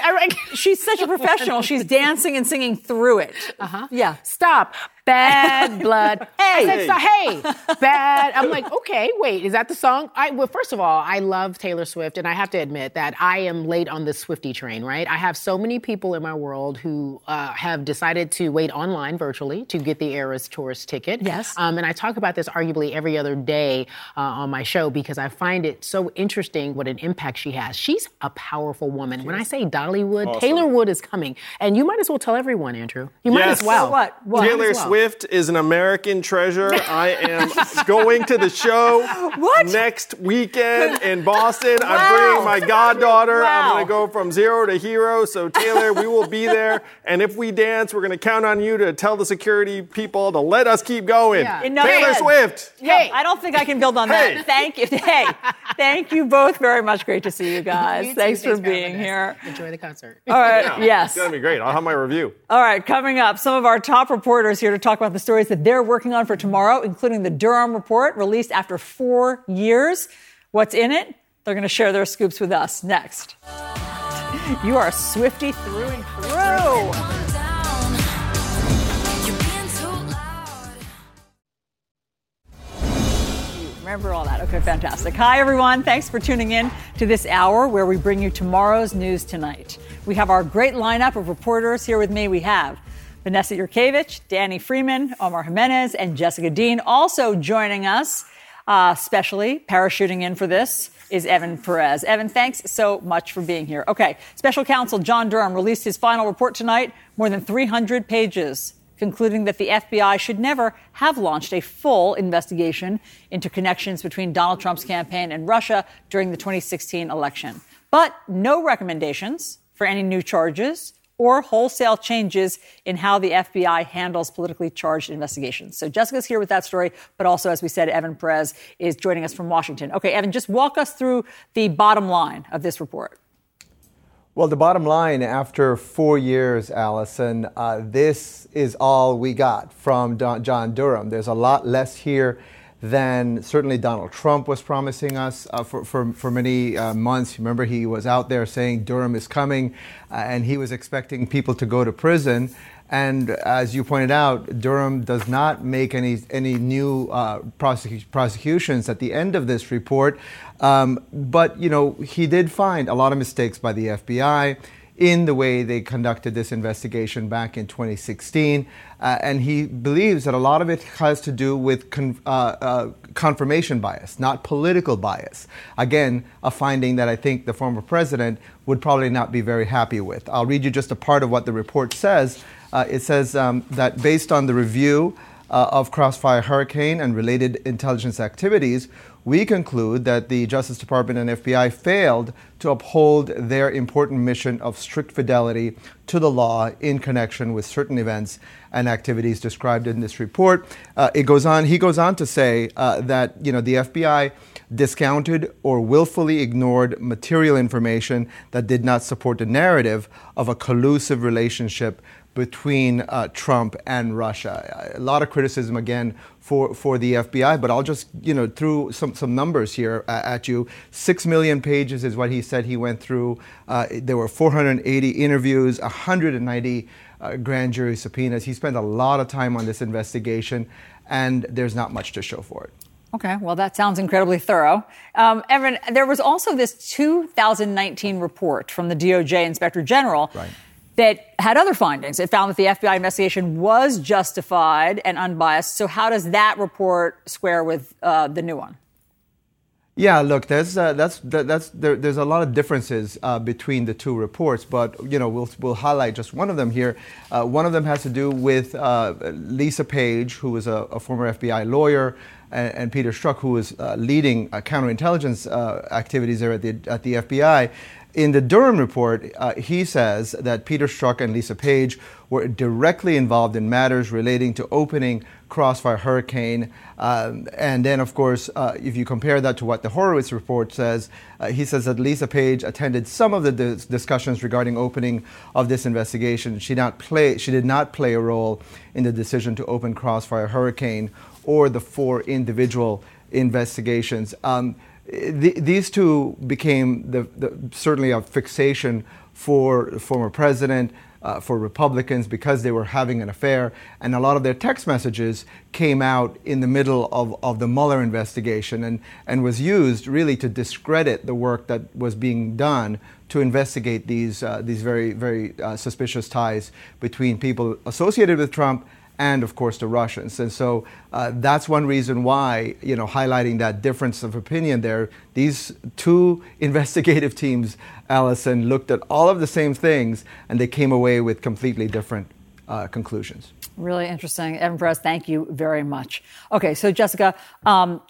she's such a professional. She's dancing and singing through it. Uh-huh. Yeah. Stop. Bad [laughs] blood. Hey. I said, so, hey, bad. I'm like, okay, wait, is that the song? I well, first of all, I love Taylor Swift, and I have to admit that I am late on the Swiftie train. Right? I have so many people in my world who uh, have decided to wait online virtually to get the Eras Tourist ticket. Yes. Um, and I talk about this arguably every other day uh, on my show because I find it so interesting what an impact she has. She's a powerful woman. When I say Dollywood, Awesome. Taylor Wood is coming, and you might as well tell everyone, Andrew. You might as well. What? What? Taylor as well. Swift is an American treasure. I am [laughs] going to the show What? next weekend in Boston. Wow. I'm bringing my goddaughter. Wow. I'm going to go from zero to hero. So, Taylor, we will be [laughs] there. And if we dance, we're going to count on you to tell the security people to let us keep going. Yeah. Taylor end. Swift. Hey, I don't think I can build on Hey. that. Thank you. Hey, thank you both very much. Great to see you [laughs] guys. You too. Thanks, for having being here. Enjoy the concert. All right. Yeah, Yes. It's going to be great. I'll have my review. All right. Coming up, some of our top reporters here to talk about the stories that they're working on for tomorrow, including the Durham report released after four years. What's in it? They're going to share their scoops with us next. You are a Swiftie through and through. Remember all that. Okay, fantastic. Hi, everyone. Thanks for tuning in to this hour where we bring you tomorrow's news tonight. We have our great lineup of reporters here with me. We have Vanessa Yurkevich, Danny Freeman, Omar Jimenez, and Jessica Dean. Also joining us, uh, specially parachuting in for this, is Evan Perez. Evan, thanks so much for being here. Okay, special counsel John Durham released his final report tonight, more than 300 pages, concluding that the FBI should never have launched a full investigation into connections between Donald Trump's campaign and Russia during the 2016 election. But no recommendations for any new charges or wholesale changes in how the FBI handles politically charged investigations. So Jessica's here with that story, but also, as we said, Evan Perez is joining us from Washington. Okay, Evan, just walk us through the bottom line of this report. Well, the bottom line after four years, Alisyn, uh, this is all we got from Don, John Durham. There's a lot less here than certainly Donald Trump was promising us uh, for, for, for many uh, months. Remember, he was out there saying Durham is coming, uh, and he was expecting people to go to prison. And as you pointed out, Durham does not make any any new uh, prosecu- prosecutions at the end of this report. Um, but you know, he did find a lot of mistakes by the FBI in the way they conducted this investigation back in 2016. Uh, and he believes that a lot of it has to do with con- uh, uh, confirmation bias, not political bias. Again, a finding that I think the former president would probably not be very happy with. I'll read you just a part of what the report says. Uh, it says um, that based on the review uh, of Crossfire Hurricane and related intelligence activities, we conclude that the Justice Department and FBI failed to uphold their important mission of strict fidelity to the law in connection with certain events and activities described in this report. Uh, it goes on. He goes on to say uh, that you know the FBI discounted or willfully ignored material information that did not support the narrative of a collusive relationship between uh, Trump and Russia. A lot of criticism again for, for the FBI, but I'll just you know through some, some numbers here uh, at you. Six million pages is what he said he went through. Uh, there were 480 interviews, 190 uh, grand jury subpoenas. He spent a lot of time on this investigation, and there's not much to show for it. Okay, well, that sounds incredibly thorough. Um, Evan, there was also this 2019 report from the DOJ Inspector General Right. that had other findings. It found that the FBI investigation was justified and unbiased. So, how does that report square with uh, the new one? Yeah, look, there's uh, that's that, that's there, there's a lot of differences uh, between the two reports, but you know we'll we'll highlight just one of them here. Uh, one of them has to do with uh, Lisa Page, who was a, a former FBI lawyer, and, and Peter Strzok, who was uh, leading uh, counterintelligence activities there at the at the FBI. In the Durham report, uh, he says that Peter Strzok and Lisa Page were directly involved in matters relating to opening Crossfire Hurricane. Um, and then, of course, uh, if you compare that to what the Horowitz report says, uh, he says that Lisa Page attended some of the dis- discussions regarding opening of this investigation. She, not play, she did not play a role in the decision to open Crossfire Hurricane or the four individual investigations. Um, th- these two became the, the, certainly a fixation for the former president, uh, for Republicans, because they were having an affair. And a lot of their text messages came out in the middle of, of the Mueller investigation and, and was used really to discredit the work that was being done to investigate these, uh, these very, very uh, suspicious ties between people associated with Trump and of course the Russians. And so uh, that's one reason why, you know, highlighting that difference of opinion there. These two [laughs] investigative teams, Alisyn, looked at all of the same things and they came away with completely different uh, conclusions. Really interesting. Evan Perez, thank you very much. Okay, so Jessica, um,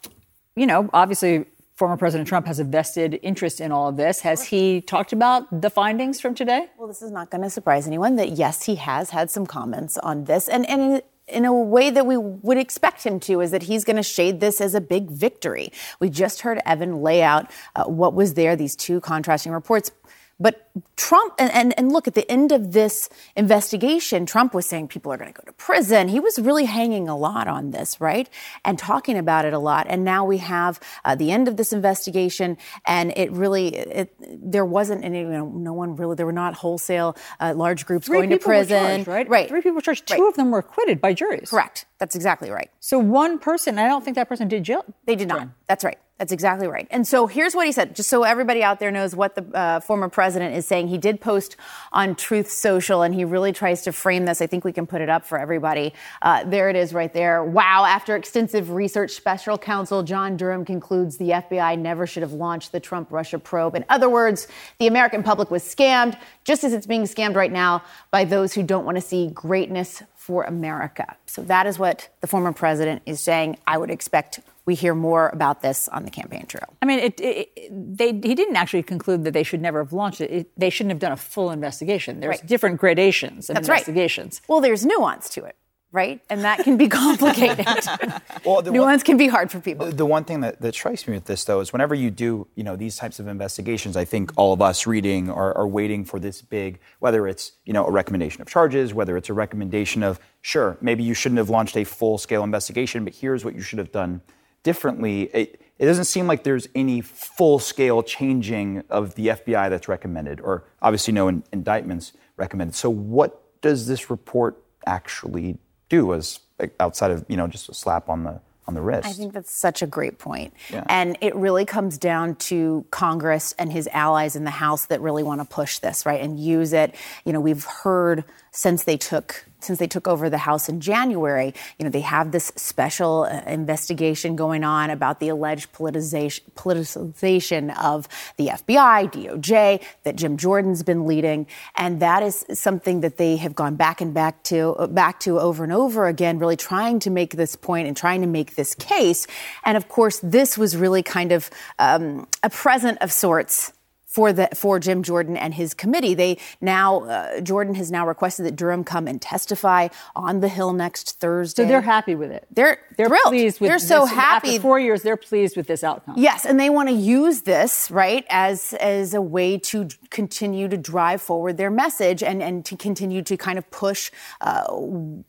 you know, obviously former President Trump has a vested interest in all of this. Has he talked about the findings from today? Well, this is not going to surprise anyone that yes, he has had some comments on this, and and. In a way that we would expect him to, is that he's going to shade this as a big victory. We just heard Evan lay out uh, what was there, these two contrasting reports. But Trump, and, and, and look, at the end of this investigation, Trump was saying people are going to go to prison. He was really hanging a lot on this, right? And talking about it a lot. And now we have uh, the end of this investigation, and it really, it, there wasn't any, you know, no one really, there were not wholesale uh, large groups Three going to prison. charged, right? Right. Three people were charged. Two Right. of them were acquitted by juries. Correct. That's exactly right. So one person, I don't think that person did jail. They did not. That's right. That's exactly right. And so here's what he said, just so everybody out there knows what the uh, former president is saying. He did post on Truth Social, and he really tries to frame this. I think we can put it up for everybody. Uh, there it is right there. Wow. After extensive research, special counsel John Durham concludes the FBI never should have launched the Trump Russia probe. In other words, the American public was scammed, just as it's being scammed right now by those who don't want to see greatness for America. So that is what the former president is saying. I would expect we hear more about this on the campaign trail. I mean, it, it, it- they, he didn't actually conclude that they should never have launched it. it they shouldn't have done a full investigation. There's Right. different gradations of That's right. investigations. Well, there's nuance to it, right? And that can be [laughs] complicated. [laughs] Well, the one- nuance can be hard for people. The one thing that, that strikes me with this, though, is whenever you do, you know, these types of investigations, I think all of us reading are, are waiting for this big, whether it's, you know, a recommendation of charges, whether it's a recommendation of, sure, maybe you shouldn't have launched a full-scale investigation, but here's what you should have done differently. It, it doesn't seem like there's any full-scale changing of the FBI that's recommended, or obviously no in, indictments recommended. So what does this report actually do, as outside of, you know, just a slap on the on the wrist? I think that's such a great point. Yeah. And it really comes down to Congress and his allies in the House that really want to push this, right? And use it. You know, we've heard since they took since they took over the House in January, you know, they have this special uh, investigation going on about the alleged politicization, politicization of the FBI, DOJ, that Jim Jordan's been leading, and that is something that they have gone back and back to, uh, back to over and over again, really trying to make this point and trying to make this case. And of course, this was really kind of um, a present of sorts for the for Jim Jordan and his committee. They now uh, Jordan has now requested that Durham come and testify on the Hill next Thursday. So they're happy with it. They're They're thrilled. pleased with They're this. so After happy. four years, they're pleased with this outcome. Yes, and they want to use this right as as a way to continue to drive forward their message and and to continue to kind of push uh,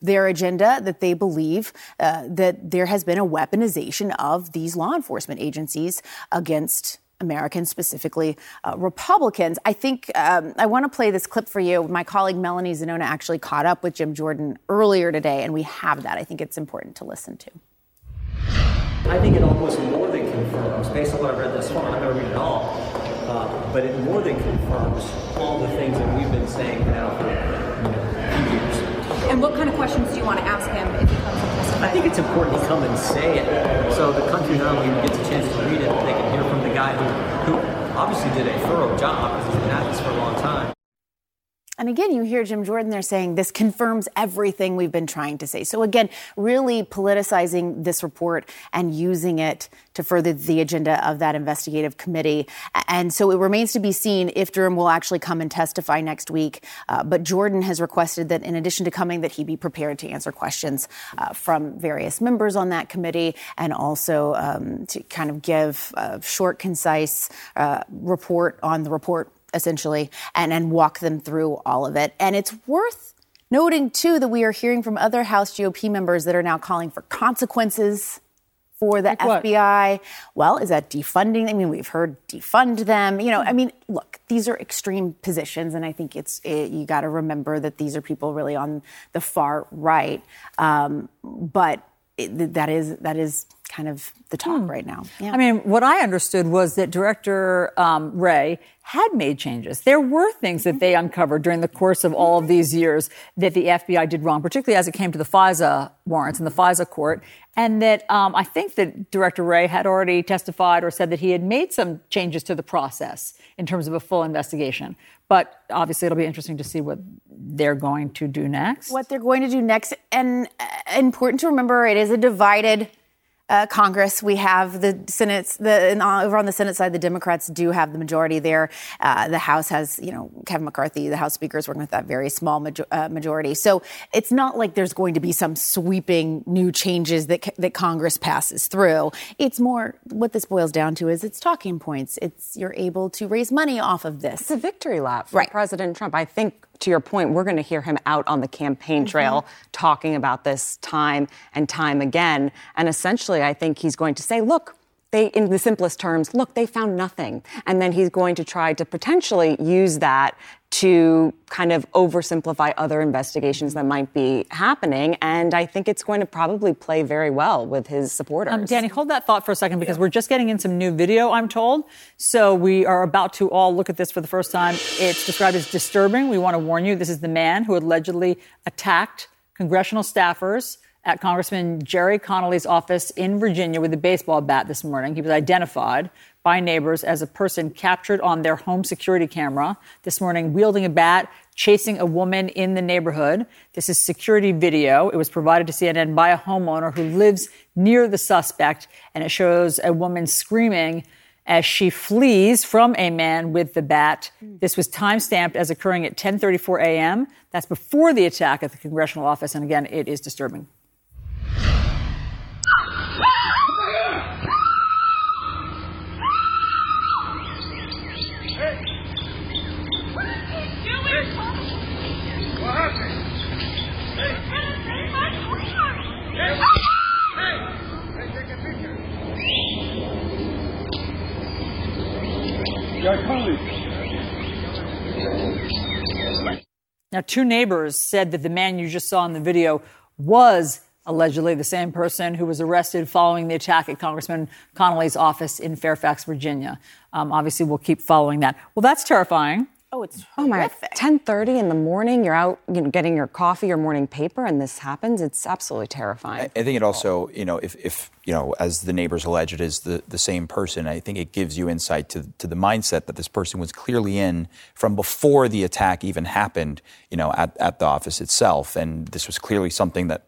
their agenda that they believe uh, that there has been a weaponization of these law enforcement agencies against. Americans, specifically uh, Republicans. I think um, I want to play this clip for you. My colleague Melanie Zanona actually caught up with Jim Jordan earlier today, and we have that. I think it's important to listen to. I think it almost more than confirms, based on what I've read thus far, I'm going to read it all, uh, but it more than confirms all the things that we've been saying now for you know. And what kind of questions do you want to ask him if he comes? I think it's important to come and say it so the country not only gets a chance to read it, they can hear from the guy who, who obviously did a thorough job because he's been at this for a long time. And again, you hear Jim Jordan there saying this confirms everything we've been trying to say. So again, really politicizing this report and using it to further the agenda of that investigative committee. And so it remains to be seen if Durham will actually come and testify next week. Uh, but Jordan has requested that in addition to coming, that he be prepared to answer questions uh, from various members on that committee and also um, to kind of give a short, concise uh, report on the report essentially, and, and walk them through all of it. And it's worth noting, too, that we are hearing from other House GOP members that are now calling for consequences for the what? FBI. Well, is that defunding? I mean, we've heard defund them. You know, I mean, look, these are extreme positions, and I think it's it, you got to remember that these are people really on the far right. Um, but it, that is that is kind of the talk right now. Yeah. I mean, what I understood was that Director um, Wray had made changes. There were things that they uncovered during the course of all of these years that the FBI did wrong, particularly as it came to the FISA warrants in the FISA court. And that um, I think that Director Wray had already testified or said that he had made some changes to the process in terms of a full investigation. But obviously, it'll be interesting to see what they're going to do next. what they're going to do next. And uh, important to remember, it is a divided uh, Congress. We have the Senate, the and over on the Senate side, the Democrats do have the majority there. Uh, the House has, you know, Kevin McCarthy, the House Speaker, is working with that very small major, uh, majority. So it's not like there's going to be some sweeping new changes that that Congress passes through. It's more what this boils down to is it's talking points. It's you're able to raise money off of this. It's a victory lap for Right. President Trump. I think, to your point, we're going to hear him out on the campaign mm-hmm. trail talking about this time and time again. And essentially, I think he's going to say, look, they, in the simplest terms, look, they found nothing. And then he's going to try to potentially use that to kind of oversimplify other investigations that might be happening. And I think it's going to probably play very well with his supporters. Um, Danny, hold that thought for a second because we're just getting in some new video, I'm told. So we are about to all look at this for the first time. It's described as disturbing. We want to warn you this is the man who allegedly attacked congressional staffers at Congressman Jerry Connolly's office in Virginia with a baseball bat this morning. He was identified by neighbors as a person captured on their home security camera this morning, wielding a bat, chasing a woman in the neighborhood. This is security video. It was provided to CNN by a homeowner who lives near the suspect, and it shows a woman screaming as she flees from a man with the bat. This was time stamped as occurring at 10:34 a.m. That's before the attack at the congressional office, and again, it is disturbing. Now, two neighbors said that the man you just saw in the video was allegedly the same person who was arrested following the attack at Congressman Connolly's office in Fairfax, Virginia. Um, obviously, we'll keep following that. Well, that's terrifying. Oh, it's Oh my! Ten thirty in the morning, you're out, you know, getting your coffee your morning paper, and this happens. It's absolutely terrifying. I think it also, you know, if, if you know, as the neighbors allege it is the, the same person, I think it gives you insight to, to the mindset that this person was clearly in from before the attack even happened, you know, at, at the office itself. And this was clearly something that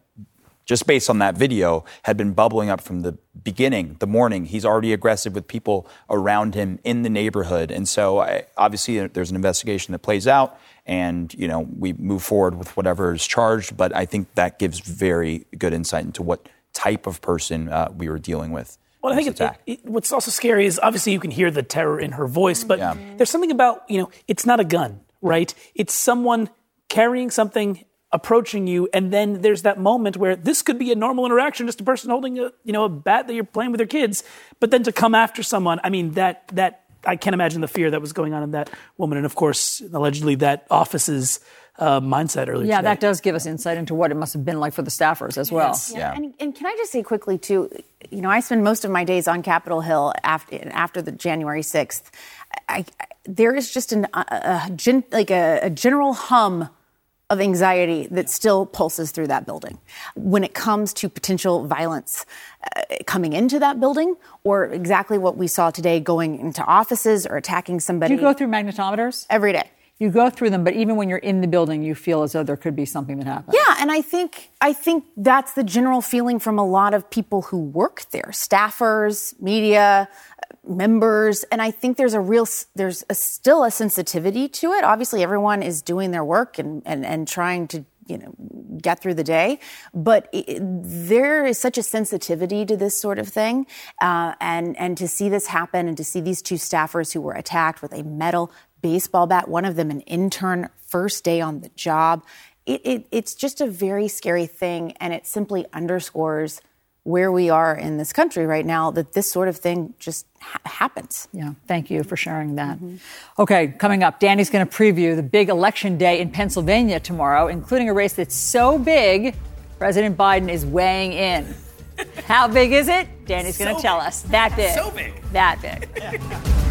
just based on that video, had been bubbling up from the beginning, the morning. He's already aggressive with people around him in the neighborhood. And so I, obviously there's an investigation that plays out and, you know, we move forward with whatever is charged. But I think that gives very good insight into what type of person uh, we were dealing with. Well, I think it, it, what's also scary is obviously you can hear the terror in her voice, but there's something about, you know, it's not a gun, right? It's someone carrying something approaching you and then there's that moment where this could be a normal interaction just a person holding a you know a bat that you're playing with your kids but then to come after someone i mean that that i can't imagine the fear that was going on in that woman and of course allegedly that office's uh, mindset earlier Yeah, today. that does give us insight into what it must have been like for the staffers as well. Yeah. And, and can I just say quickly, too, you know, I spend most of my days on Capitol Hill after, after the January 6th. I, I, there is just an, a, a, gen, like a, a general hum of anxiety that still pulses through that building when it comes to potential violence uh, coming into that building or exactly what we saw today going into offices or attacking somebody. Do you go through magnetometers? Every day. You go through them, but even when you're in the building, you feel as though there could be something that happened. Yeah, and I think I think that's the general feeling from a lot of people who work there, staffers, media, members, and I think there's a real there's a, still a sensitivity to it. Obviously, everyone is doing their work and and, and trying to you know get through the day, but it, there is such a sensitivity to this sort of thing, uh, and and to see this happen and to see these two staffers who were attacked with a metal baseball bat, one of them an intern, first day on the job. It, it, it's just a very scary thing, and it simply underscores where we are in this country right now that this sort of thing just ha- happens. Yeah, thank you for sharing that. Okay, coming up, Danny's going to preview the big election day in Pennsylvania tomorrow, including a race that's so big, President Biden is weighing in. [laughs] How big is it? Danny's going to tell us. That big. So big. That big. [laughs]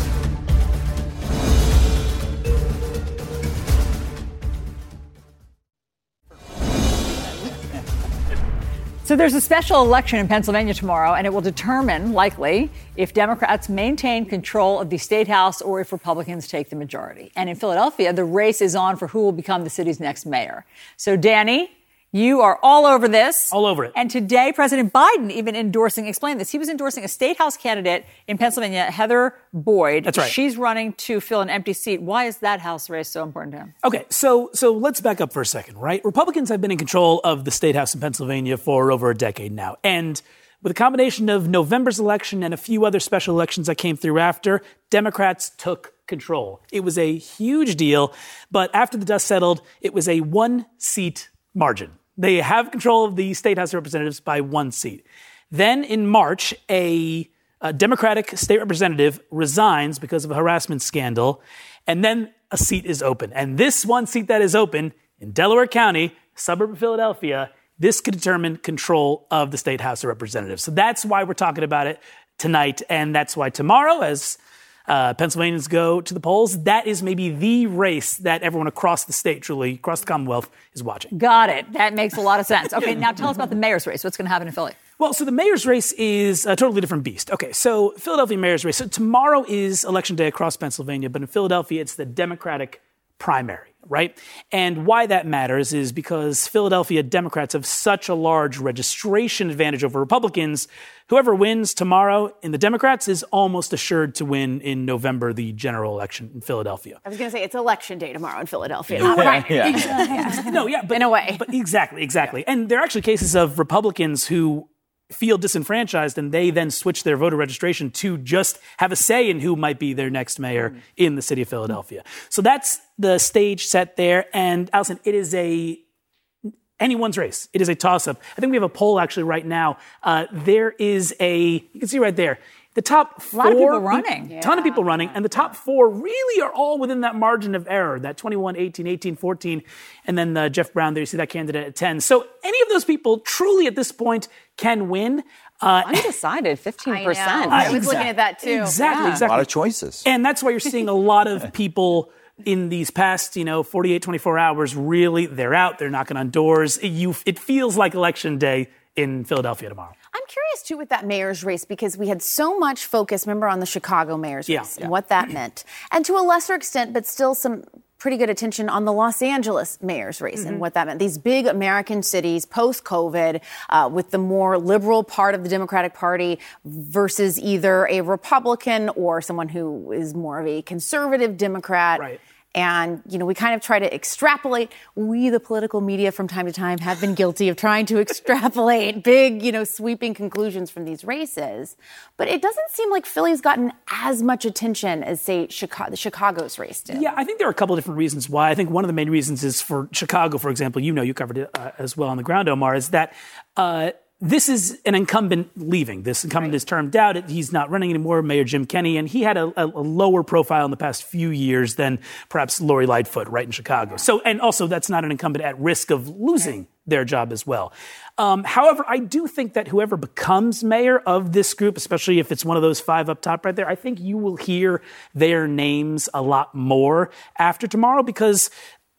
So there's a special election in Pennsylvania tomorrow, and it will determine, likely, if Democrats maintain control of the state house or if Republicans take the majority. And in Philadelphia, the race is on for who will become the city's next mayor. So, Danny, You are all over this. All over it. And today, President Biden even endorsing, explain this. He was endorsing a state house candidate in Pennsylvania, Heather Boyd. That's right. She's running to fill an empty seat. Why is that house race so important to him? Okay, so so let's back up for a second, right? Republicans have been in control of the state house in Pennsylvania for over a decade now, and with a combination of November's election and a few other special elections that came through after, Democrats took control. It was a huge deal, but after the dust settled, it was a one-seat margin. They have control of the state house of representatives by one seat. Then in March, a, a Democratic state representative resigns because of a harassment scandal, and then a seat is open. And this one seat that is open in Delaware County, suburb of Philadelphia, this could determine control of the state house of representatives. So that's why we're talking about it tonight, and that's why tomorrow, as uh, Pennsylvanians go to the polls, that is maybe the race that everyone across the state, truly across the Commonwealth, is watching. Got it. That makes a lot of sense. Okay, now tell us about the mayor's race. What's going to happen in Philly? Well, so the mayor's race is a totally different beast. Okay, so Philadelphia mayor's race. So tomorrow is election day across Pennsylvania, but in Philadelphia, it's the Democratic primary, right? And why that matters is because Philadelphia Democrats have such a large registration advantage over Republicans. Whoever wins tomorrow in the Democrats is almost assured to win in November the general election in Philadelphia. I was going to say it's election day tomorrow in Philadelphia. Yeah. Right. Yeah. Exactly. no, yeah, but in a way, but exactly, exactly. And there are actually cases of Republicans who feel disenfranchised and they then switch their voter registration to just have a say in who might be their next mayor Mm. in the city of Philadelphia. So that's the stage set there. And Alisyn, it is a anyone's race. It is a toss up. I think we have a poll actually right now. Uh, there is a, you can see right there, the top four. lot of people running. ton of people running. And the top four really are all within that margin of error, that 21, 18, 18, 14. And then uh, Jeff Brown there, you see that candidate at 10. So any of those people truly at this point can win. Uh, Undecided, 15%. I was looking at that too. Exactly, Yeah. exactly. A lot of choices. And that's why you're seeing a lot of [laughs] people in these past, you know, 48, 24 hours, really, they're out, they're knocking on doors. It, you, it feels like election day in Philadelphia tomorrow. I'm curious too with that mayor's race because we had so much focus, remember, on the Chicago mayor's Yeah. race and what that meant. And to a lesser extent, but still some pretty good attention on the Los Angeles mayor's race and Mm-hmm. Mhm. what that meant. These big American cities post COVID, uh, with the more liberal part of the Democratic Party versus either a Republican or someone who is more of a conservative Democrat. Right. And, you know, we kind of try to extrapolate. We, the political media, from time to time have been guilty of trying to [laughs] extrapolate big, you know, sweeping conclusions from these races. But it doesn't seem like Philly's gotten as much attention as, say, Chicago, the Chicago's race did. Yeah, I think there are a couple of different reasons why. I think one of the main reasons is for Chicago, for example, you know, you covered it uh, as well on the ground, Omar, is that uh, this is an incumbent leaving. This incumbent is termed out. He's not running anymore, Mayor Jim Kenney, and he had a, a, a lower profile in the past few years than perhaps Lori Lightfoot, right in Chicago. So, and also that's not an incumbent at risk of losing their job as well. Um, however, I do think that whoever becomes mayor of this group, especially if it's one of those five up top right there, I think you will hear their names a lot more after tomorrow because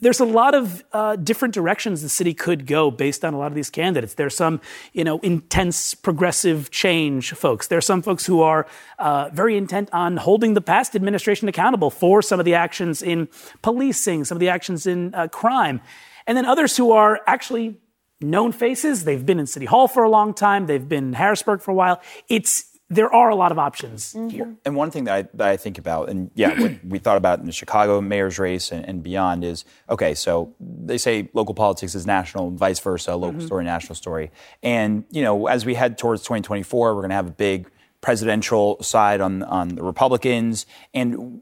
there's a lot of uh, different directions the city could go based on a lot of these candidates. There's some, you know, intense progressive change folks. There are some folks who are uh, very intent on holding the past administration accountable for some of the actions in policing, some of the actions in uh, crime, and then others who are actually known faces. They've been in City Hall for a long time. They've been in Harrisburg for a while. It's there are a lot of options here. And one thing that I, that I think about, and yeah, what [clears throat] we thought about in the Chicago mayor's race and, and beyond is okay, so they say local politics is national, vice versa, local Mhm. story, national story. And, you know, as we head towards 2024, we're going to have a big presidential side on, on the Republicans. And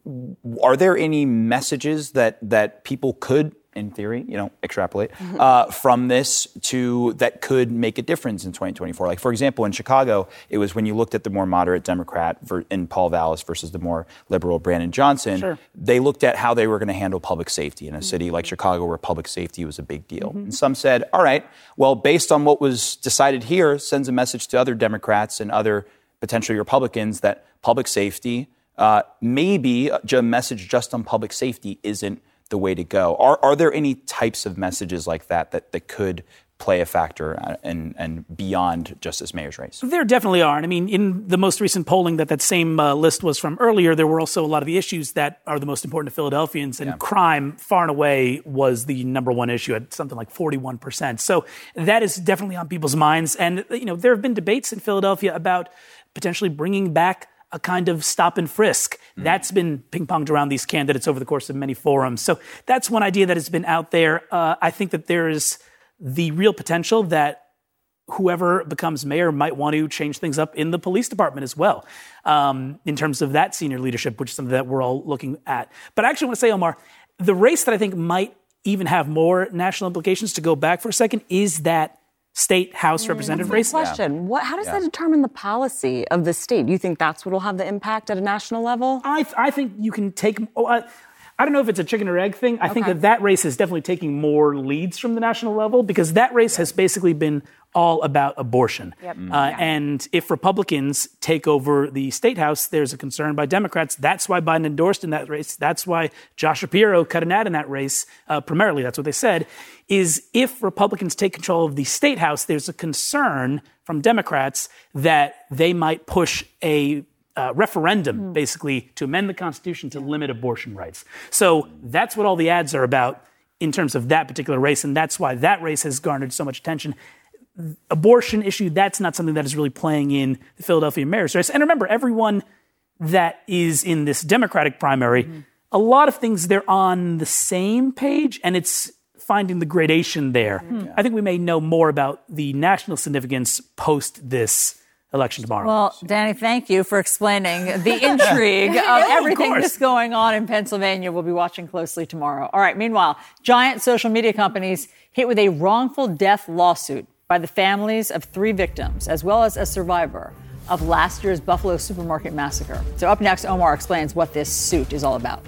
are there any messages that, that people could, in theory, you know, extrapolate uh, from this to that could make a difference in 2024? Like, for example, in Chicago, it was when you looked at the more moderate Democrat ver- in Paul Vallas versus the more liberal Brandon Johnson, Sure. they looked at how they were going to handle public safety in a city like Chicago where public safety was a big deal. Mhm. And some said, all right, well, based on what was decided here, sends a message to other Democrats and other potentially Republicans that public safety, uh, maybe a message just on public safety isn't the way to go. Are, are there any types of messages like that that, that could play a factor uh, and, and beyond just this mayor's race. There definitely are. And I mean, in the most recent polling that that same uh, list was from earlier, there were also a lot of the issues that are the most important to Philadelphians. And crime, far and away, was the number one issue at something like 41%. So that is definitely on people's minds. And, you know, there have been debates in Philadelphia about potentially bringing back a kind of stop and frisk. That's been ping ponged around these candidates over the course of many forums. So that's one idea that has been out there. Uh, I think that there is the real potential that whoever becomes mayor might want to change things up in the police department as well, um, in terms of that senior leadership, which is something that we're all looking at. But I actually want to say, Omar, the race that I think might even have more national implications to go back for a second is that state House mm, representative That's my race. question. What, how does Yeah. that determine the policy of the state? Do you think that's what will have the impact at a national level? I, I think you can take. Oh, I, I don't know if it's a chicken or egg thing. I think that that race is definitely taking more leads from the national level because that race has basically been all about abortion. Yep. Uh, And if Republicans take over the state house, there's a concern by Democrats. That's why Biden endorsed in that race. That's why Josh Shapiro cut an ad in that race. Uh, primarily, that's what they said. Is if Republicans take control of the state house, there's a concern from Democrats that they might push a uh, referendum, hmm. basically, to amend the Constitution to limit abortion rights. So that's what all the ads are about in terms of that particular race, and that's why that race has garnered so much attention. Abortion issue, that's not something that is really playing in the Philadelphia mayor's race. And remember, everyone that is in this Democratic primary, hmm. a lot of things they're on the same page, and it's finding the gradation there. Hmm. I think we may know more about the national significance post this election tomorrow. Well, Danny, thank you for explaining the [laughs] intrigue of Yeah, of everything course. that's going on in Pennsylvania. We'll be watching closely tomorrow. All right, meanwhile, giant social media companies hit with a wrongful death lawsuit by the families of three victims, as well as a survivor of last year's Buffalo supermarket massacre. So, up next, Omar explains what this suit is all about.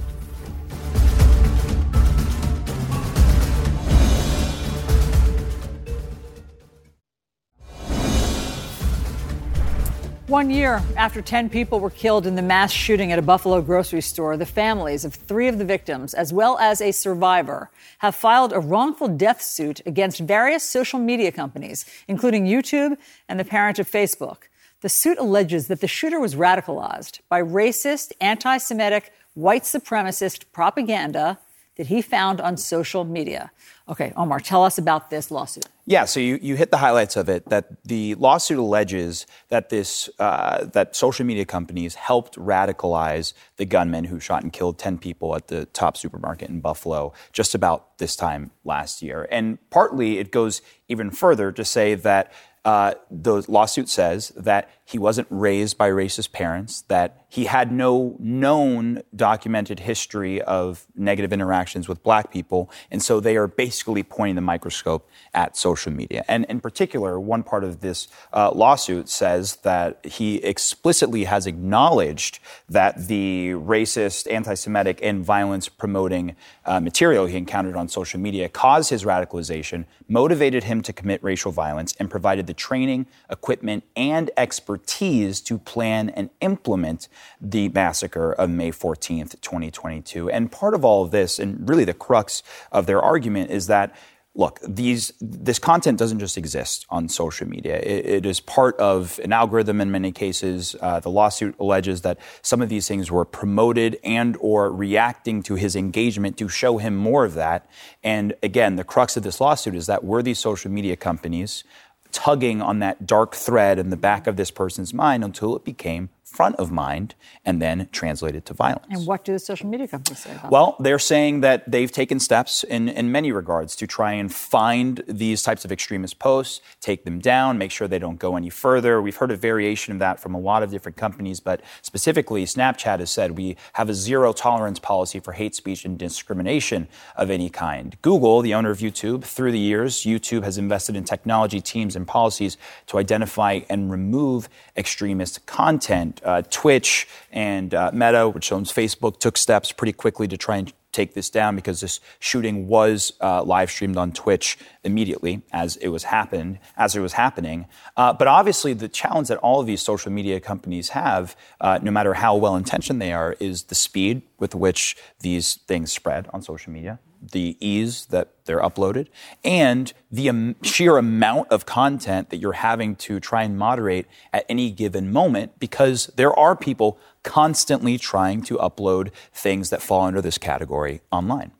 One year after 10 people were killed in the mass shooting at a Buffalo grocery store, the families of three of the victims, as well as a survivor, have filed a wrongful death suit against various social media companies, including YouTube and the parent of Facebook. The suit alleges that the shooter was radicalized by racist, anti Semitic, white supremacist propaganda that he found on social media. Okay, Omar, tell us about this lawsuit. Yeah, so you, you hit the highlights of it. That the lawsuit alleges that this uh, that social media companies helped radicalize the gunman who shot and killed ten people at the Tops supermarket in Buffalo just about this time last year. And partly it goes even further to say that uh, the lawsuit says that he wasn't raised by racist parents, that he had no known documented history of negative interactions with black people. And so they are basically pointing the microscope at social media. And in particular, one part of this uh, lawsuit says that he explicitly has acknowledged that the racist, anti Semitic, and violence promoting uh, material he encountered on social media caused his radicalization, motivated him to commit racial violence, and provided the training, equipment, and expertise to plan and implement the massacre of May 14th, 2022. And part of all of this, and really the crux of their argument, is that look, these this content doesn't just exist on social media. It, it is part of an algorithm in many cases. Uh, the lawsuit alleges that some of these things were promoted and or reacting to his engagement to show him more of that. And again, the crux of this lawsuit is that were these social media companies tugging on that dark thread in the back of this person's mind until it became front of mind and then translated to violence. And what do the social media companies say about Well, they're saying that they've taken steps in, in many regards to try and find these types of extremist posts, take them down, make sure they don't go any further. We've heard a variation of that from a lot of different companies, but specifically, Snapchat has said we have a zero tolerance policy for hate speech and discrimination of any kind. Google, the owner of YouTube, through the years, YouTube has invested in technology teams and policies to identify and remove extremist content. Uh, Twitch and uh, Meta, which owns Facebook, took steps pretty quickly to try and take this down because this shooting was uh, live streamed on Twitch immediately as it was happened as it was happening. Uh, but obviously, the challenge that all of these social media companies have, uh, no matter how well intentioned they are, is the speed with which these things spread on social media. The ease that they're uploaded and the um, sheer amount of content that you're having to try and moderate at any given moment because there are people constantly trying to upload things that fall under this category online.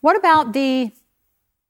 What about the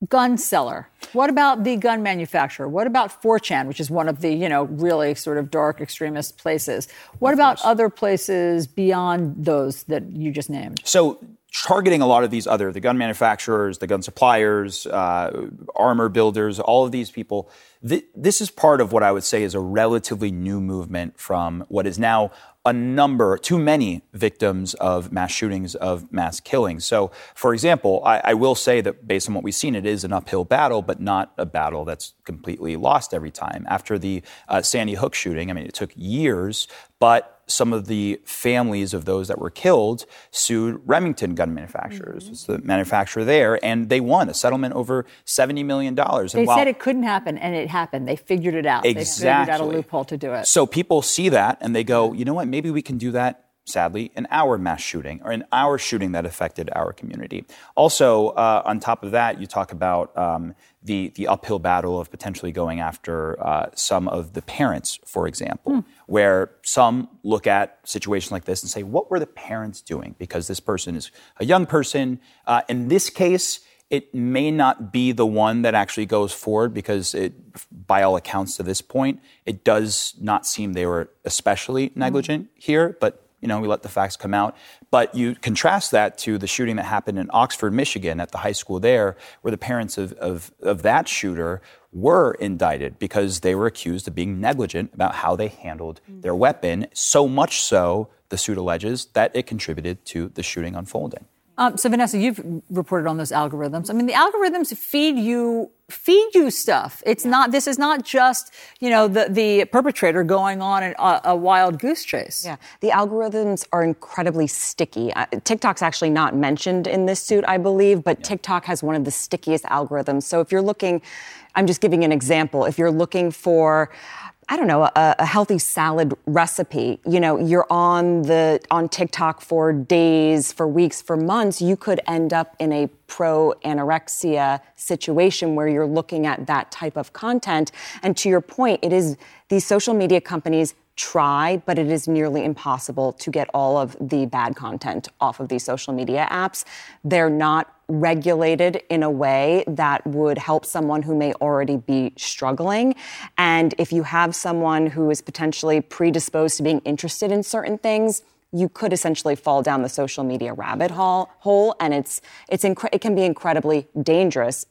gun seller? What about the gun manufacturer? What about 4chan, which is one of the, you know, really sort of dark extremist places? What about other places beyond those that you just named? So targeting a lot of these other the gun manufacturers the gun suppliers uh, armor builders all of these people. Th- this is part of what i would say is a relatively new movement from what is now a number too many victims of mass shootings of mass killings. So for example I, I will say that based on what we've seen it is an uphill battle but not a battle that's completely lost every time. After the uh, sandy hook shooting i mean it took years but some of the families of those that were killed sued Remington gun manufacturers, it's the manufacturer there, and they won a settlement over $70 million. And They while- said it couldn't happen, and it happened. They figured it out. Exactly. They figured out a loophole to do it. So people see that and they go, you know what, maybe we can do that, sadly, in our mass shooting or in our shooting that affected our community. Also, uh, on top of that, you talk about um, the, the uphill battle of potentially going after uh, some of the parents, for example, where some look at situations like this and say, what were the parents doing? Because this person is a young person. Uh, in this case, it may not be the one that actually goes forward because it, by all accounts to this point, it does not seem they were especially negligent here, but you know, we let the facts come out. But you contrast that to the shooting that happened in Oxford, Michigan, at the high school there, where the parents of, of, of that shooter were indicted because they were accused of being negligent about how they handled their weapon, so much so, the suit alleges, that it contributed to the shooting unfolding. Um, so Vanessa, you've reported on those algorithms. I mean, the algorithms feed you feed you stuff. It's not. This is not just you know the the perpetrator going on an, a, a wild goose chase. Yeah, the algorithms are incredibly sticky. Uh, TikTok's actually not mentioned in this suit, I believe, but TikTok has one of the stickiest algorithms. So if you're looking, I'm just giving an example. If you're looking for I don't know, a, a healthy salad recipe. You know, you're on the on TikTok for days, for weeks, for months. You could end up in a pro anorexia situation where you're looking at that type of content. And to your point, it is these social media companies try, but it is nearly impossible to get all of the bad content off of these social media apps. They're not regulated in a way that would help someone who may already be struggling. And if you have someone who is potentially predisposed to being interested in certain things, you could essentially fall down the social media rabbit hole, and it's, it's incre- it can be incredibly dangerous.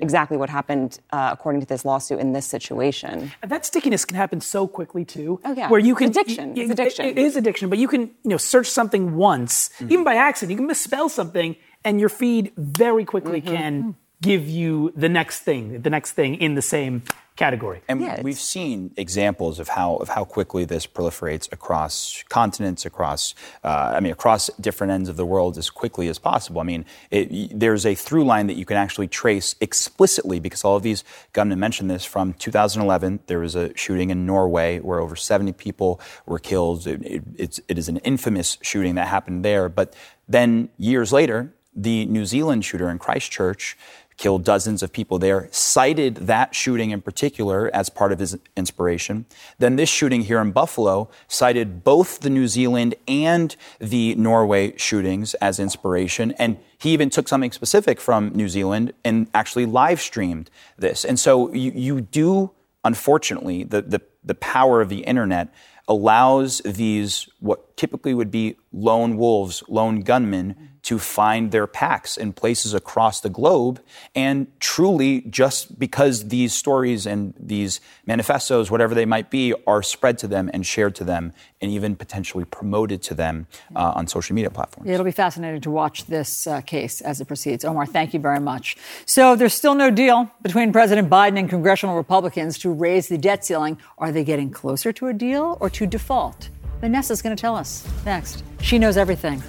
Exactly what happened, uh, according to this lawsuit, in this situation. And that stickiness can happen so quickly too. Oh, yeah. Where you can Addiction. y- It's addiction. It is addiction, but you can you know search something once, Mm-hmm. even by accident. You can misspell something, and your feed very quickly Mm-hmm. can give you the next thing, the next thing in the same category. And we've seen examples of how of how quickly this proliferates across continents, across uh, I mean across different ends of the world as quickly as possible. I mean, it, there's a through line that you can actually trace explicitly because all of these gunmen mentioned this from 2011. There was a shooting in Norway where over 70 people were killed. It, it, it's, it is an infamous shooting that happened there. But then years later, the New Zealand shooter in Christchurch killed dozens of people there, cited that shooting in particular as part of his inspiration. Then this shooting here in Buffalo cited both the New Zealand and the Norway shootings as inspiration. And he even took something specific from New Zealand and actually live streamed this. And so you, you do, unfortunately, the, the, the power of the internet allows these, what typically would be lone wolves, lone gunmen, to find their packs in places across the globe. And truly, just because these stories and these manifestos, whatever they might be, are spread to them and shared to them and even potentially promoted to them uh, on social media platforms. It'll be fascinating to watch this uh, case as it proceeds. Omar, thank you very much. So there's still no deal between President Biden and congressional Republicans to raise the debt ceiling. Are they getting closer to a deal or to default? Vanessa's going to tell us next. She knows everything.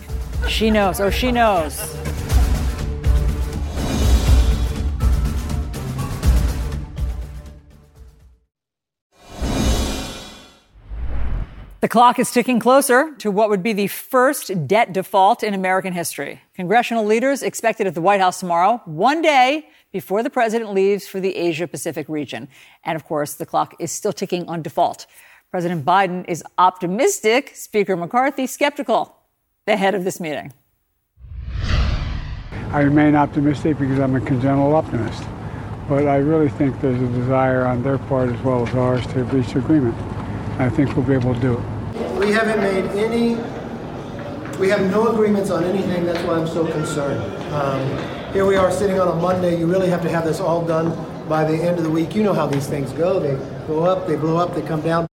She knows. Oh, she knows. The clock is ticking closer to what would be the first debt default in American history. Congressional leaders expected at the White House tomorrow, one day before the president leaves for the Asia Pacific region. And of course, the clock is still ticking on default. President Biden is optimistic, Speaker McCarthy skeptical ahead of this meeting. I remain optimistic because I'm a congenital optimist. But I really think there's a desire on their part as well as ours to reach agreement. I think we'll be able to do it. We haven't made any, we have no agreements on anything. That's why I'm so concerned. Um, here we are sitting on a Monday. You really have to have this all done by the end of the week. You know how these things go. They go up, they blow up, they come down.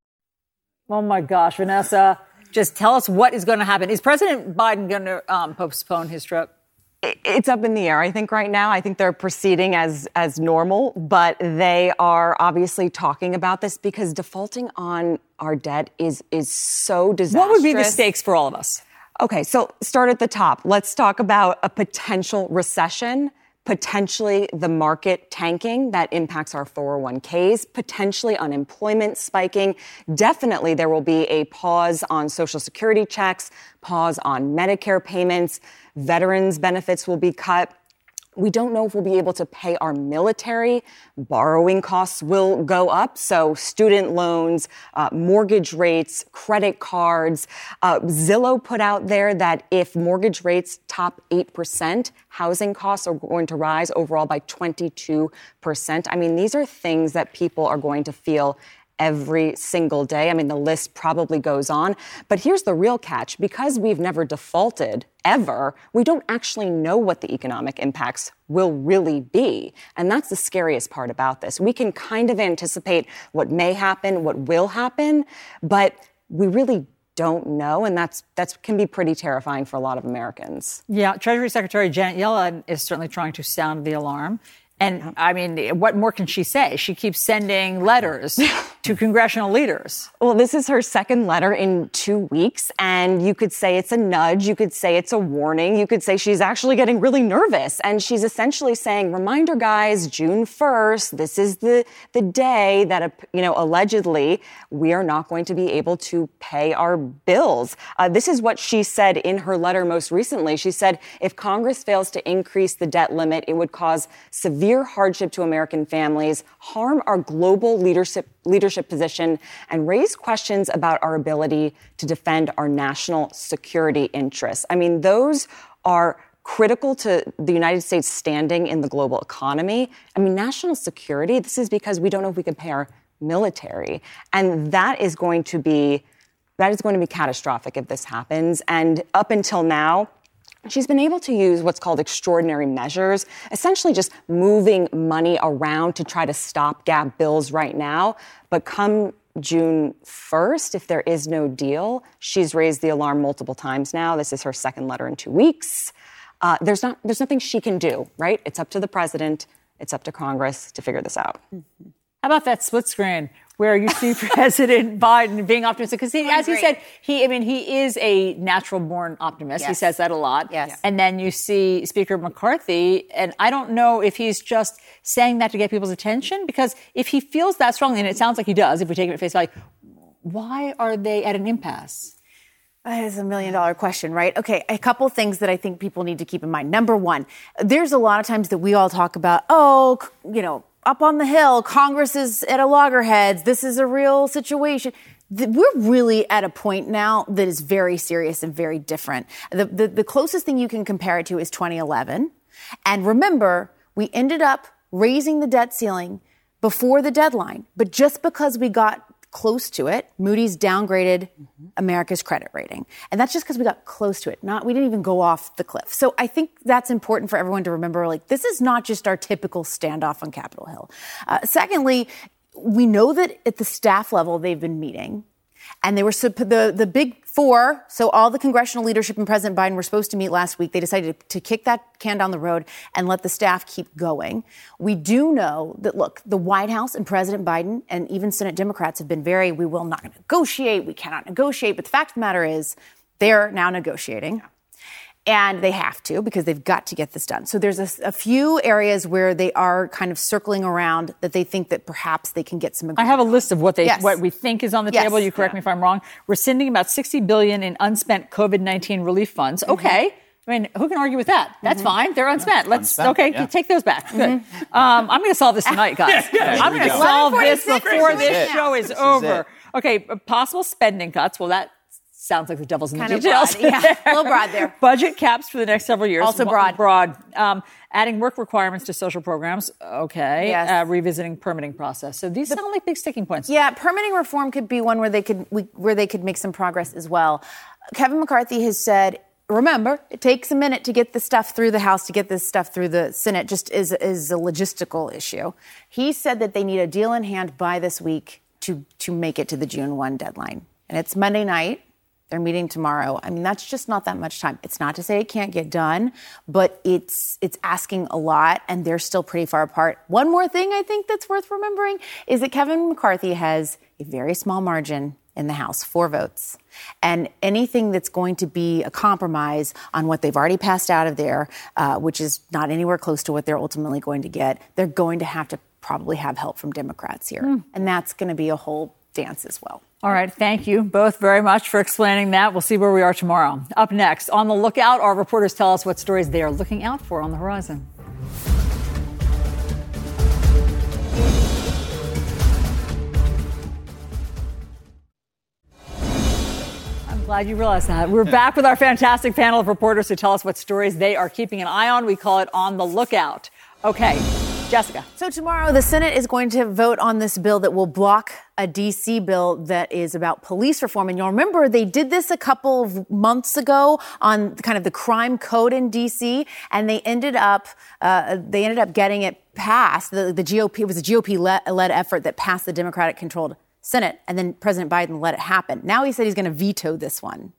Oh my gosh, Vanessa, just tell us what is going to happen. Is President Biden going to um, postpone his trip? It's up in the air, I think, right now. I think they're proceeding as as normal, but they are obviously talking about this because defaulting on our debt is is so disastrous. What would be the stakes for all of us? Okay, so start at the top. Let's talk about a potential recession, potentially the market tanking that impacts our 401ks, potentially unemployment spiking. Definitely there will be a pause on Social Security checks, pause on Medicare payments, veterans benefits will be cut. We don't know if we'll be able to pay our military. Borrowing costs will go up. So, student loans, uh, mortgage rates, credit cards. Uh, Zillow put out there that if mortgage rates top 8%, housing costs are going to rise overall by 22%. I mean, these are things that people are going to feel every single day. I mean, the list probably goes on. But here's the real catch because we've never defaulted ever, we don't actually know what the economic impacts will really be. And that's the scariest part about this. We can kind of anticipate what may happen, what will happen, but we really don't know and that's that's can be pretty terrifying for a lot of Americans. Yeah, Treasury Secretary Janet Yellen is certainly trying to sound the alarm. And I mean, what more can she say? She keeps sending letters [laughs] to congressional leaders. Well, this is her second letter in two weeks, and you could say it's a nudge. You could say it's a warning. You could say she's actually getting really nervous, and she's essentially saying, "Reminder, guys, June first. This is the the day that you know allegedly we are not going to be able to pay our bills." Uh, this is what she said in her letter most recently. She said, "If Congress fails to increase the debt limit, it would cause severe." Hardship to American families, harm our global leadership, leadership position, and raise questions about our ability to defend our national security interests. I mean, those are critical to the United States standing in the global economy. I mean, national security, this is because we don't know if we can pay our military. And that is going to be that is going to be catastrophic if this happens. And up until now, She's been able to use what's called extraordinary measures, essentially just moving money around to try to stop gap bills right now. But come June 1st, if there is no deal, she's raised the alarm multiple times now. This is her second letter in two weeks. Uh, there's not there's nothing she can do, right? It's up to the president, it's up to Congress to figure this out. How about that split screen where you see [laughs] President Biden being optimistic? Because as he said, he I mean he is a natural born optimist. He says that a lot. Yes. And then you see Speaker McCarthy, and I don't know if he's just saying that to get people's attention because if he feels that strongly, and it sounds like he does, if we take it at face value, why are they at an impasse? That is a million dollar question, right? Okay, a couple things that I think people need to keep in mind. Number one, there's a lot of times that we all talk about, oh, you know, up on the hill, Congress is at a loggerheads. This is a real situation. We're really at a point now that is very serious and very different. The, the, the closest thing you can compare it to is 2011. And remember, we ended up raising the debt ceiling before the deadline. But just because we got close to it, Moody's downgraded America's credit rating. And that's just because we got close to it. Not we didn't even go off the cliff. So I think that's important for everyone to remember like this is not just our typical standoff on Capitol Hill. Uh, secondly, we know that at the staff level they've been meeting and they were the the big four. So all the congressional leadership and President Biden were supposed to meet last week. They decided to kick that can down the road and let the staff keep going. We do know that look, the White House and President Biden and even Senate Democrats have been very. We will not negotiate. We cannot negotiate. But the fact of the matter is, they're now negotiating. And they have to because they've got to get this done. So there's a few areas where they are kind of circling around that they think that perhaps they can get some. I have a list of what they Yes. what we think is on the Yes. table. You correct me if I'm wrong. We're sending about 60 billion in unspent COVID-19 relief funds. Mm-hmm. Okay. I mean, who can argue with that? That's fine. They're unspent. Let's Unspent, okay, yeah. take those back. Good. Mhm. Um, I'm going to solve this tonight, guys. [laughs] Yeah, yeah. I'm going to Here we go. solve this before is this show is This is over. it. Okay, possible spending cuts. Well, that sounds like the devil's in Kind the details. broad, yeah. A little broad there. [laughs] Budget caps for the next several years. Also broad. Broad. Um, adding work requirements to social programs. Okay. Yes. Uh, revisiting permitting process. So these sound like big sticking points. Yeah, permitting reform could be one where they could we, where they could make some progress as well. Kevin McCarthy has said. Remember, it takes a minute to get the stuff through the House, to get this stuff through the Senate, just is, is a logistical issue. He said that they need a deal in hand by this week to, to make it to the June 1 deadline. And it's Monday night. They're meeting tomorrow. I mean, that's just not that much time. It's not to say it can't get done, but it's it's asking a lot, and they're still pretty far apart. One more thing I think that's worth remembering is that Kevin McCarthy has a very small margin in the House, four votes. And anything that's going to be a compromise on what they've already passed out of there, uh, which is not anywhere close to what they're ultimately going to get, they're going to have to probably have help from Democrats here. Hmm. And that's going to be a whole dance as well. All right, thank you both very much for explaining that. We'll see where we are tomorrow. Up next, on the lookout, our reporters tell us what stories they are looking out for on the horizon. I'm glad you realized that. We're back with our fantastic panel of reporters who tell us what stories they are keeping an eye on. We call it On the Lookout. Okay, Jessica. So tomorrow, the Senate is going to vote on this bill that will block a D.C. bill that is about police reform. And you'll remember they did this a couple of months ago on kind of the crime code in D.C. And they ended up uh, they ended up getting it passed. The, the GOP it was a GOP led effort that passed the Democratic controlled Senate, and then President Biden let it happen. Now he said he's going to veto this one.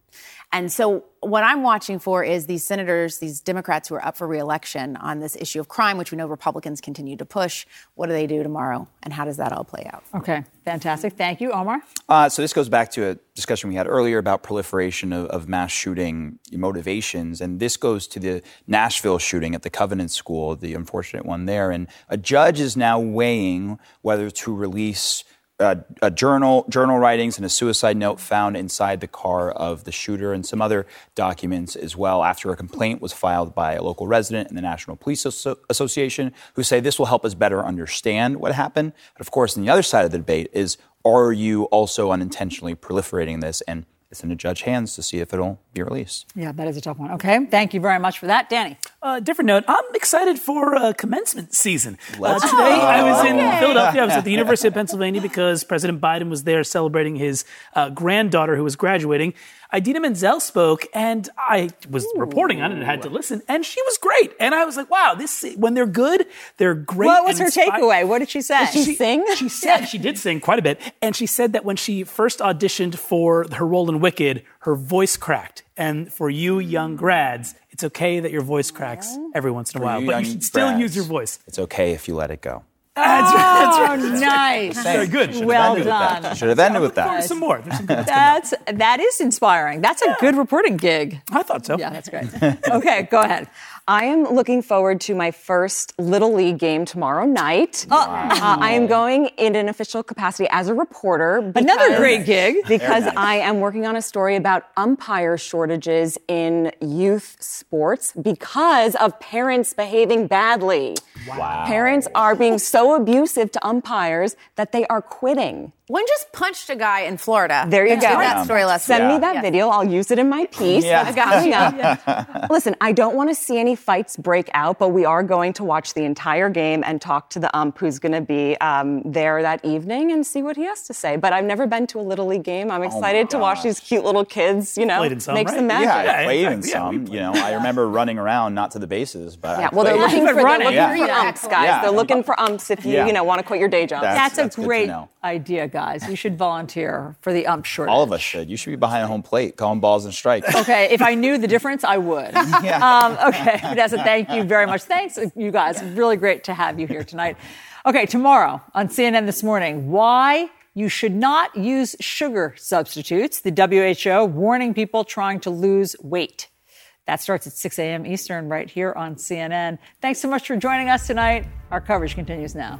And so, what I'm watching for is these senators, these Democrats who are up for reelection on this issue of crime, which we know Republicans continue to push. What do they do tomorrow? And how does that all play out? Okay, fantastic. Thank you, Omar. Uh, so this goes back to a discussion we had earlier about proliferation of, of mass shooting motivations, and this goes to the Nashville shooting at the Covenant School, the unfortunate one there. And a judge is now weighing whether to release uh, a journal, journal writings, and a suicide note found inside the car of the shooter, and some other documents as well. After a complaint was filed by a local resident and the National Police Asso- Association, who say this will help us better understand what happened. But of course, on the other side of the debate is are you also unintentionally proliferating this? And it's in a judge's hands to see if it'll be released. Yeah, that is a tough one. Okay, thank you very much for that, Danny. Uh, different note. I'm excited for uh, commencement season. Uh, Let's today, go. I was in Okay. Philadelphia. I was at the University of Pennsylvania because President Biden was there celebrating his uh, granddaughter who was graduating. Idina Menzel spoke, and I was reporting on it and had to listen, and she was great. And I was like, "Wow, this when they're good, they're great." What was her inspi- takeaway? What did she say? Did she sing? She said she did sing quite a bit, and she said that when she first auditioned for her role in Wicked, her voice cracked. And for you young hmm. grads, it's okay that your voice cracks every once in a For while, you but you should still grads, use your voice. It's okay if you let it go. That's right. Oh, that's Oh, right. nice. Very good. Should've Well ended with that. done. Should have ended with that. There's some more. There's some good ones coming up. That's that is inspiring. That's a good reporting gig. I thought so. Yeah, that's great. [laughs] okay, go ahead. I am looking forward to my first Little League game tomorrow night. Uh, I am going in an official capacity as a reporter. Another great gig. Because I am working on a story about umpire shortages in youth sports because of parents behaving badly. Wow. Parents are being so abusive to umpires that they are quitting. One just punched a guy in Florida. There you Let's go. that story last Send me that Yes. video. I'll use it in my piece. Yeah. That's coming up. [laughs] Listen, I don't want to see any fights break out, but we are going to watch the entire game and talk to the ump who's going to be um, there that evening and see what he has to say. But I've never been to a little league game. I'm excited to watch these cute little kids. You know, Played in some, make right? some magic. Yeah, I played in exactly. Yeah, some. You know, I remember running around, not to the bases, but Yeah, well, they're looking for, they're looking for umps, guys. They're looking for umps if you, Yeah. you know, want to quit your day job. That's- That's, that's a great idea, guys. You should volunteer for the ump shortage. All of us should. You should be behind home plate, calling balls and strikes. Okay, if I knew the difference, I would. [laughs] um, okay, [laughs] Vanessa, thank you very much. Thanks, you guys. Really great to have you here tonight. Okay, tomorrow on CNN This Morning, why you should not use sugar substitutes. The WHO warning people trying to lose weight. That starts at 6 a.m. Eastern right here on CNN. Thanks so much for joining us tonight. Our coverage continues now.